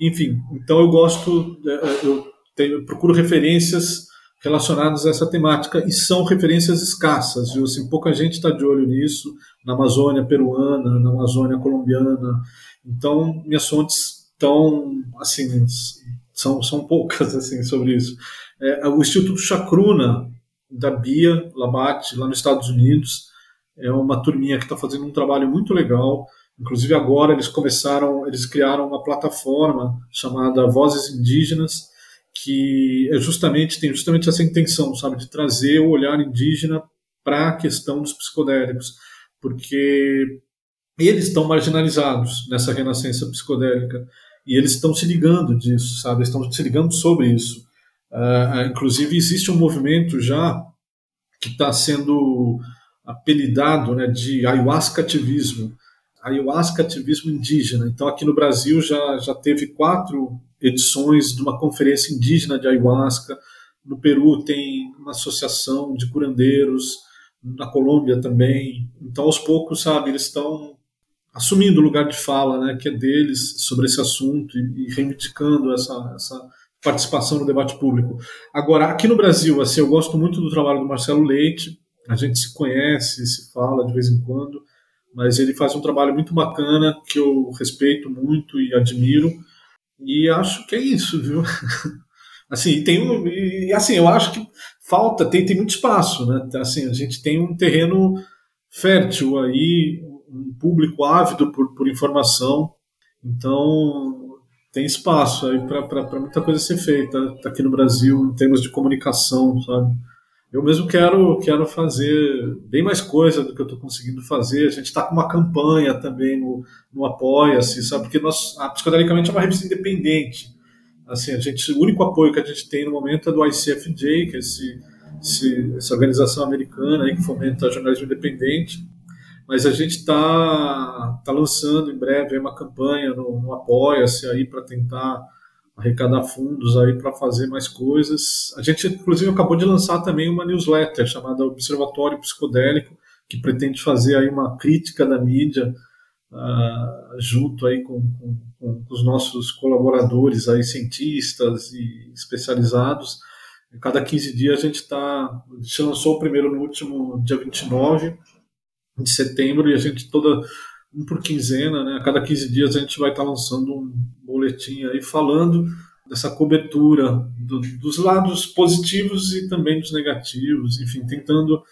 enfim, então eu gosto, é, é, eu, tenho, eu procuro referências relacionadas a essa temática e são referências escassas, viu? Assim, pouca gente está de olho nisso na Amazônia peruana, na Amazônia colombiana. Então, minhas fontes estão, assim, são, são poucas, assim, sobre isso. É, o Instituto Chacruna, da Bia Labate, lá nos Estados Unidos, é uma turminha que está fazendo um trabalho muito legal Inclusive agora eles começaram, eles criaram uma plataforma chamada Vozes Indígenas, que é justamente tem justamente essa intenção, sabe, de trazer o olhar indígena para a questão dos psicodélicos, porque eles estão marginalizados nessa renascença psicodélica e eles estão se ligando disso, sabe, estão se ligando sobre isso. Uh, inclusive existe um movimento já que está sendo apelidado né, de ayahuasca ativismo, ayahuasca ativismo indígena. Então, aqui no Brasil já, já teve quatro edições de uma conferência indígena de ayahuasca. No Peru tem uma associação de curandeiros, na Colômbia também. Então, aos poucos, sabe, eles estão assumindo o lugar de fala, né, que é deles sobre esse assunto e, e reivindicando essa, essa participação no debate público. Agora, aqui no Brasil, assim, eu gosto muito do trabalho do Marcelo Leite. A gente se conhece, se fala de vez em quando mas ele faz um trabalho muito bacana que eu respeito muito e admiro e acho que é isso, viu? assim, tem um, e assim, eu acho que falta, tem, tem muito espaço, né? Assim, a gente tem um terreno fértil aí, um público ávido por, por informação, então tem espaço aí para muita coisa ser feita aqui no Brasil em termos de comunicação, sabe? Eu mesmo quero, quero fazer bem mais coisa do que eu estou conseguindo fazer. A gente está com uma campanha também no, no Apoia-se, sabe? Porque nós, a Psicodelicamente é uma revista independente. Assim, a gente, o único apoio que a gente tem no momento é do ICFJ, que é esse, esse, essa organização americana aí que fomenta jornalismo independente. Mas a gente está tá lançando em breve uma campanha no, no Apoia-se aí para tentar arrecadar fundos aí para fazer mais coisas. A gente, inclusive, acabou de lançar também uma newsletter chamada Observatório Psicodélico, que pretende fazer aí uma crítica da mídia uh, junto aí com, com, com, os nossos colaboradores aí, cientistas e especializados. Cada 15 dias a gente está. A gente lançou o primeiro no último dia 29 de setembro e a gente toda um por quinzena, né? A cada 15 dias a gente vai estar tá lançando um boletim aí falando dessa cobertura do, dos lados positivos e também dos negativos, enfim, tentando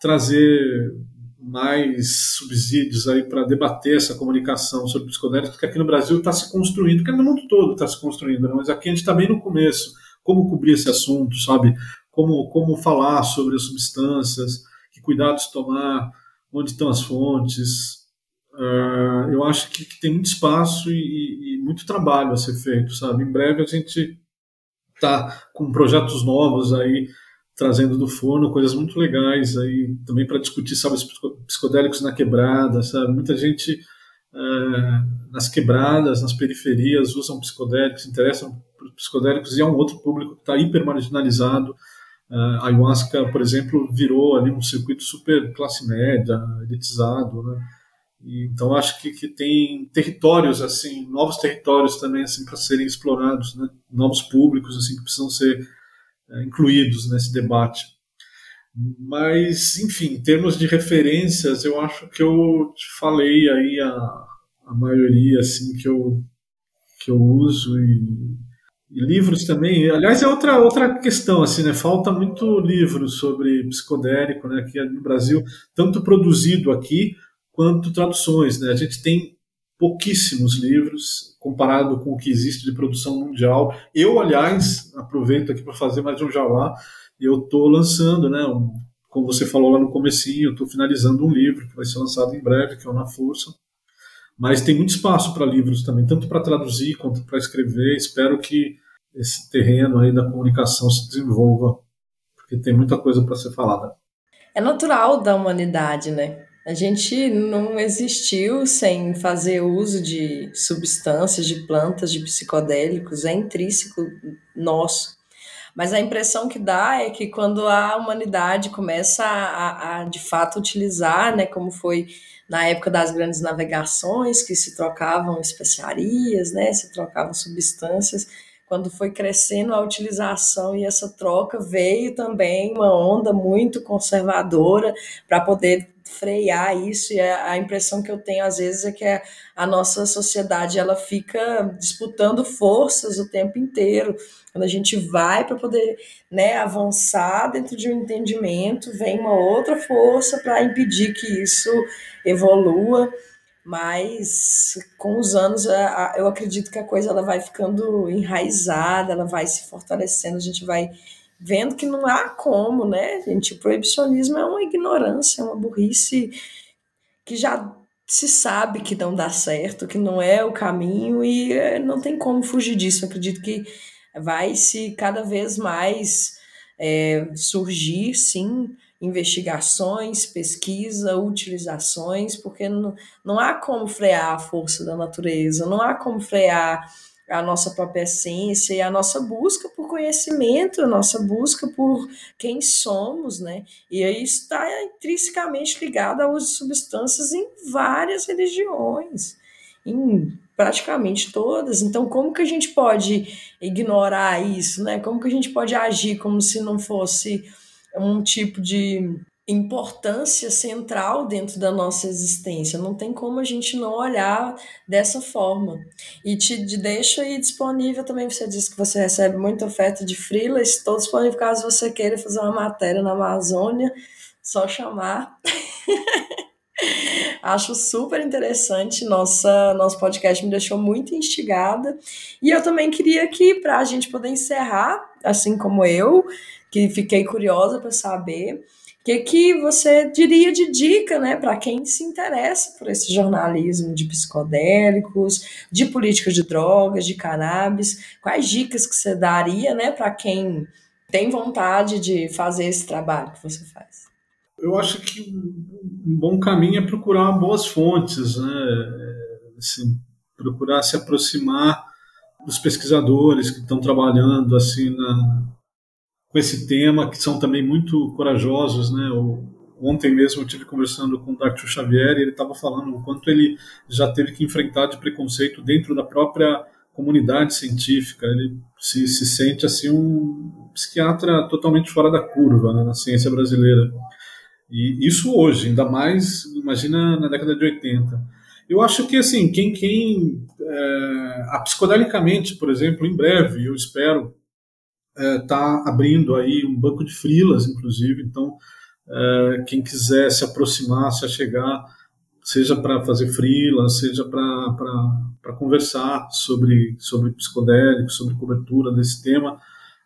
trazer mais subsídios aí para debater essa comunicação sobre psicodélicos, que aqui no Brasil está se construindo, que no mundo todo está se construindo, né? mas aqui a gente está bem no começo. Como cobrir esse assunto, sabe? Como, como falar sobre as substâncias, que cuidados tomar, onde estão as fontes, Uh, eu acho que, que, tem muito espaço e, e, muito trabalho a ser feito, sabe? Em breve a gente está com projetos novos aí trazendo do forno coisas muito legais aí também para discutir sabe os psicodélicos na quebrada, sabe? Muita gente uh, nas quebradas, nas periferias usam psicodélicos, interessam por psicodélicos e é um outro público que está hiper marginalizado. Uh, a ayahuasca, por exemplo, virou ali um circuito super classe média, elitizado, né? Então acho que, que tem territórios assim, novos territórios também assim para serem explorados, né? novos públicos assim que precisam ser é, incluídos nesse debate. Mas, enfim, em termos de referências, eu acho que eu te falei aí a, a maioria assim que eu que eu uso e, e livros também. Aliás, é outra outra questão assim, né? Falta muito livro sobre psicodélico, né? Que no Brasil tanto produzido aqui quanto traduções. Né? A gente tem pouquíssimos livros comparado com o que existe de produção mundial. Eu, aliás, aproveito aqui para fazer mais um jabá. Eu estou lançando, né, um, como você falou lá no comecinho, eu estou finalizando um livro que vai ser lançado em breve, que é o Na Força. Mas tem muito espaço para livros também, tanto para traduzir quanto para escrever. Espero que esse terreno aí da comunicação se desenvolva, porque tem muita coisa para ser falada. É natural da humanidade, né? A gente não existiu sem fazer uso de substâncias, de plantas, de psicodélicos, é intrínseco nosso. Mas a impressão que dá é que quando a humanidade começa a, a de fato utilizar, né, como foi na época das grandes navegações, que se trocavam especiarias, né, se trocavam substâncias, quando foi crescendo a utilização e essa troca veio também uma onda muito conservadora para poder frear isso e a impressão que eu tenho às vezes é que a nossa sociedade ela fica disputando forças o tempo inteiro. Quando a gente vai para poder né, avançar dentro de um entendimento vem uma outra força para impedir que isso evolua. Mas com os anos eu acredito que a coisa ela vai ficando enraizada ela vai se fortalecendo a gente vai vendo que não há como, né, gente? O proibicionismo é uma ignorância, é uma burrice que já se sabe que não dá certo, que não é o caminho e é, não tem como fugir disso. Eu acredito que vai se cada vez mais é, surgir, sim, investigações, pesquisa, utilizações, porque não, não há como frear a força da natureza, não há como frear a nossa própria essência e a nossa busca por conhecimento, a nossa busca por quem somos, né? E aí está intrinsecamente ligado ao uso de substâncias em várias religiões, em praticamente todas. Então, como que a gente pode ignorar isso, né? Como que a gente pode agir como se não fosse um tipo de importância central dentro da nossa existência. Não tem como a gente não olhar dessa forma. E te, deixa aí disponível também. Você disse que você recebe muita oferta de freela. Estou disponível caso você queira fazer uma matéria na Amazônia. Só chamar. Acho super interessante. Nossa, nosso podcast me deixou muito instigada. E eu também queria que, para a gente poder encerrar, assim como eu, que fiquei curiosa para saber, o que, que você diria de dica né, para quem se interessa por esse jornalismo de psicodélicos, de política de drogas, de cannabis? Quais dicas que você daria né, para quem tem vontade de fazer esse trabalho que você faz? Eu acho que um bom caminho é procurar boas fontes, né? Assim, procurar se aproximar dos pesquisadores que estão trabalhando assim na, com esse tema, que são também muito corajosos, né? O, ontem mesmo eu tive conversando com o Dr. Xavier e ele estava falando o quanto ele já teve que enfrentar de preconceito dentro da própria comunidade científica. Ele se, se sente assim um psiquiatra totalmente fora da curva né, na ciência brasileira. E isso hoje, ainda mais, imagina na década de 80. Eu acho que assim, quem, quem é, psicodelicamente, por exemplo, em breve, eu espero está é, tá abrindo aí um banco de frilas, inclusive. Então, é, quem quiser se aproximar, se achegar, seja para fazer frila, seja para conversar sobre, sobre psicodélicos, sobre cobertura desse tema,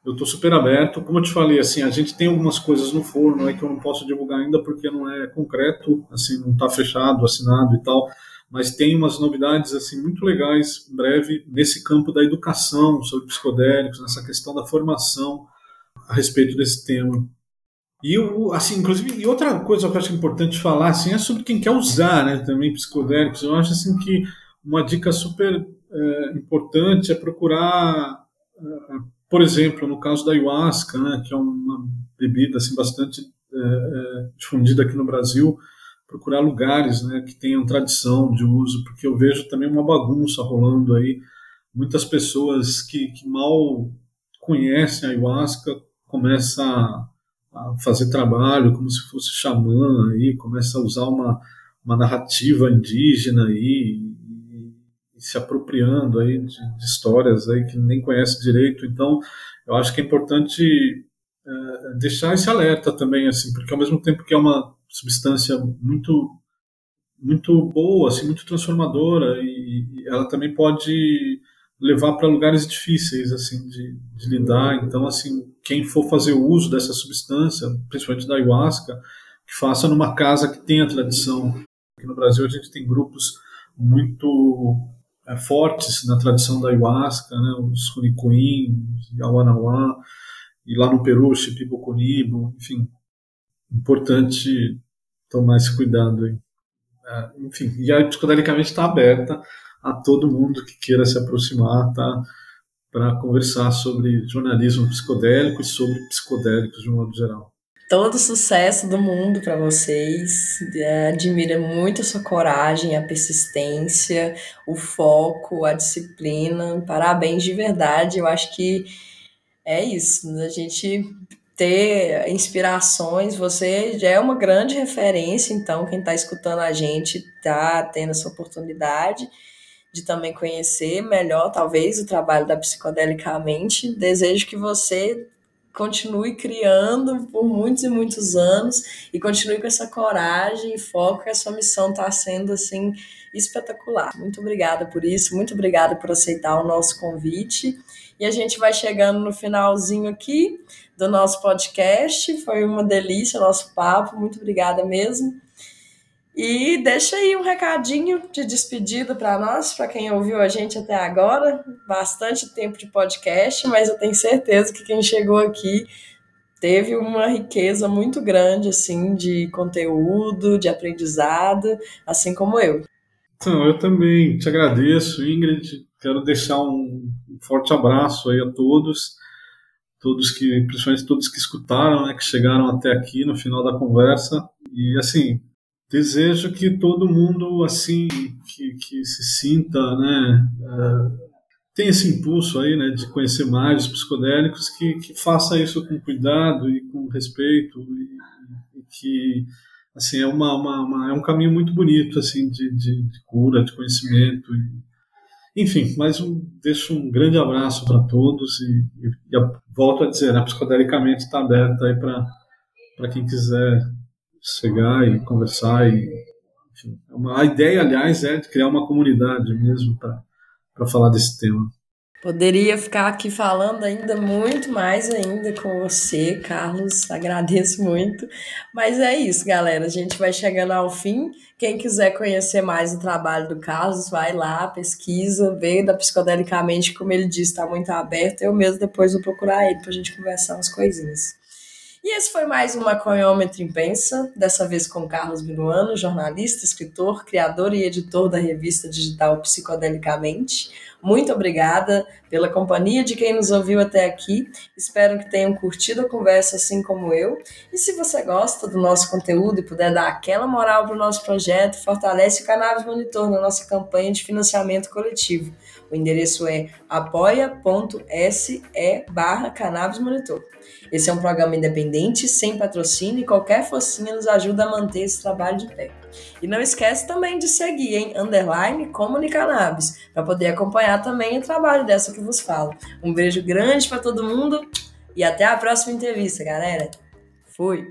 eu estou super aberto. Como eu te falei, assim, a gente tem algumas coisas no forno aí que eu não posso divulgar ainda porque não é concreto, assim, não está fechado, assinado e tal mas tem umas novidades assim muito legais em breve nesse campo da educação sobre psicodélicos, nessa questão da formação a respeito desse tema. E eu, assim, inclusive, e outra coisa que eu acho importante falar assim é sobre quem quer usar, né, também psicodélicos. Eu acho assim que uma dica super é, importante é procurar, é, por exemplo, no caso da ayahuasca, né, que é uma bebida assim bastante é, é difundida aqui no Brasil, procurar lugares né, que tenham tradição de uso, porque eu vejo também uma bagunça rolando aí. Muitas pessoas que, que mal conhecem a ayahuasca começam a, a fazer trabalho como se fosse xamã, aí, começa a usar uma, uma narrativa indígena aí, e, e se apropriando aí de, de, histórias aí que nem conhece direito. Então, eu acho que é importante é, deixar esse alerta também, assim, porque ao mesmo tempo que é uma substância muito muito boa, assim, muito transformadora e, ela também pode levar para lugares difíceis assim de, de, lidar. Então, assim, quem for fazer uso dessa substância, principalmente da ayahuasca, que faça numa casa que tenha tradição. Aqui no Brasil a gente tem grupos muito é, fortes na tradição da ayahuasca, né? Os Runicuim, Yawanawá, e lá no Peru, Shipibo enfim, importante tomar esse cuidado aí. É, enfim, e a psicodelicamente está aberta a todo mundo que queira se aproximar, tá? Para conversar sobre jornalismo psicodélico e sobre psicodélicos de um modo geral. Todo sucesso do mundo para vocês. É, admira muito a sua coragem, a persistência, o foco, a disciplina. Parabéns de verdade. Eu acho que é isso. A gente ter inspirações, você já é uma grande referência, então quem está escutando a gente está tendo essa oportunidade de também conhecer melhor, talvez, o trabalho da Psicodelicamente. Desejo que você continue criando por muitos e muitos anos e continue com essa coragem e foco que a sua missão está sendo assim espetacular. Muito obrigada por isso, muito obrigada por aceitar o nosso convite. E a gente vai chegando no finalzinho aqui do nosso podcast. Foi uma delícia o nosso papo. Muito obrigada mesmo. E deixa aí um recadinho de despedida para nós, para quem ouviu a gente até agora. Bastante tempo de podcast, mas eu tenho certeza que quem chegou aqui teve uma riqueza muito grande assim de conteúdo, de aprendizado, assim como eu. Então, eu também te agradeço, Ingrid. Quero deixar um forte abraço aí a todos, todos que, principalmente todos que escutaram, né, que chegaram até aqui no final da conversa. E assim, desejo que todo mundo assim que, que se sinta, né, uh, tem esse impulso aí, né, de conhecer mais os psicodélicos, que, que faça isso com cuidado e com respeito e, e que assim é uma, uma, uma, é um caminho muito bonito assim de, de, de cura, de conhecimento. E, enfim, mas um, deixo um grande abraço para todos e, e, e, volto a dizer, a Psicodelicamente está aberta aí para quem quiser chegar e conversar e enfim, é uma, a ideia, aliás, é de criar uma comunidade mesmo para falar desse tema. Poderia ficar aqui falando ainda muito mais ainda com você, Carlos. Agradeço muito. Mas é isso, galera. A gente vai chegando ao fim. Quem quiser conhecer mais o trabalho do Carlos, vai lá, pesquisa, vê da Psicodelicamente, como ele disse, está muito aberto. Eu mesmo depois vou procurar ele para a gente conversar umas coisinhas. E esse foi mais um Maconhômetro em Pensa, dessa vez com Carlos Minuano, jornalista, escritor, criador e editor da revista digital Psicodelicamente. Muito obrigada pela companhia de quem nos ouviu até aqui. Espero que tenham curtido a conversa assim como eu. E se você gosta do nosso conteúdo e puder dar aquela moral para o nosso projeto, fortalece o Cannabis Monitor na nossa campanha de financiamento coletivo. O endereço é apoia.se barra Monitor. Esse é um programa independente, sem patrocínio e qualquer focinha nos ajuda a manter esse trabalho de pé. E não esquece também de seguir em underline Comunicannabis, para poder acompanhar também o trabalho dessa que vos falo. Um beijo grande para todo mundo e até a próxima entrevista, galera. Fui!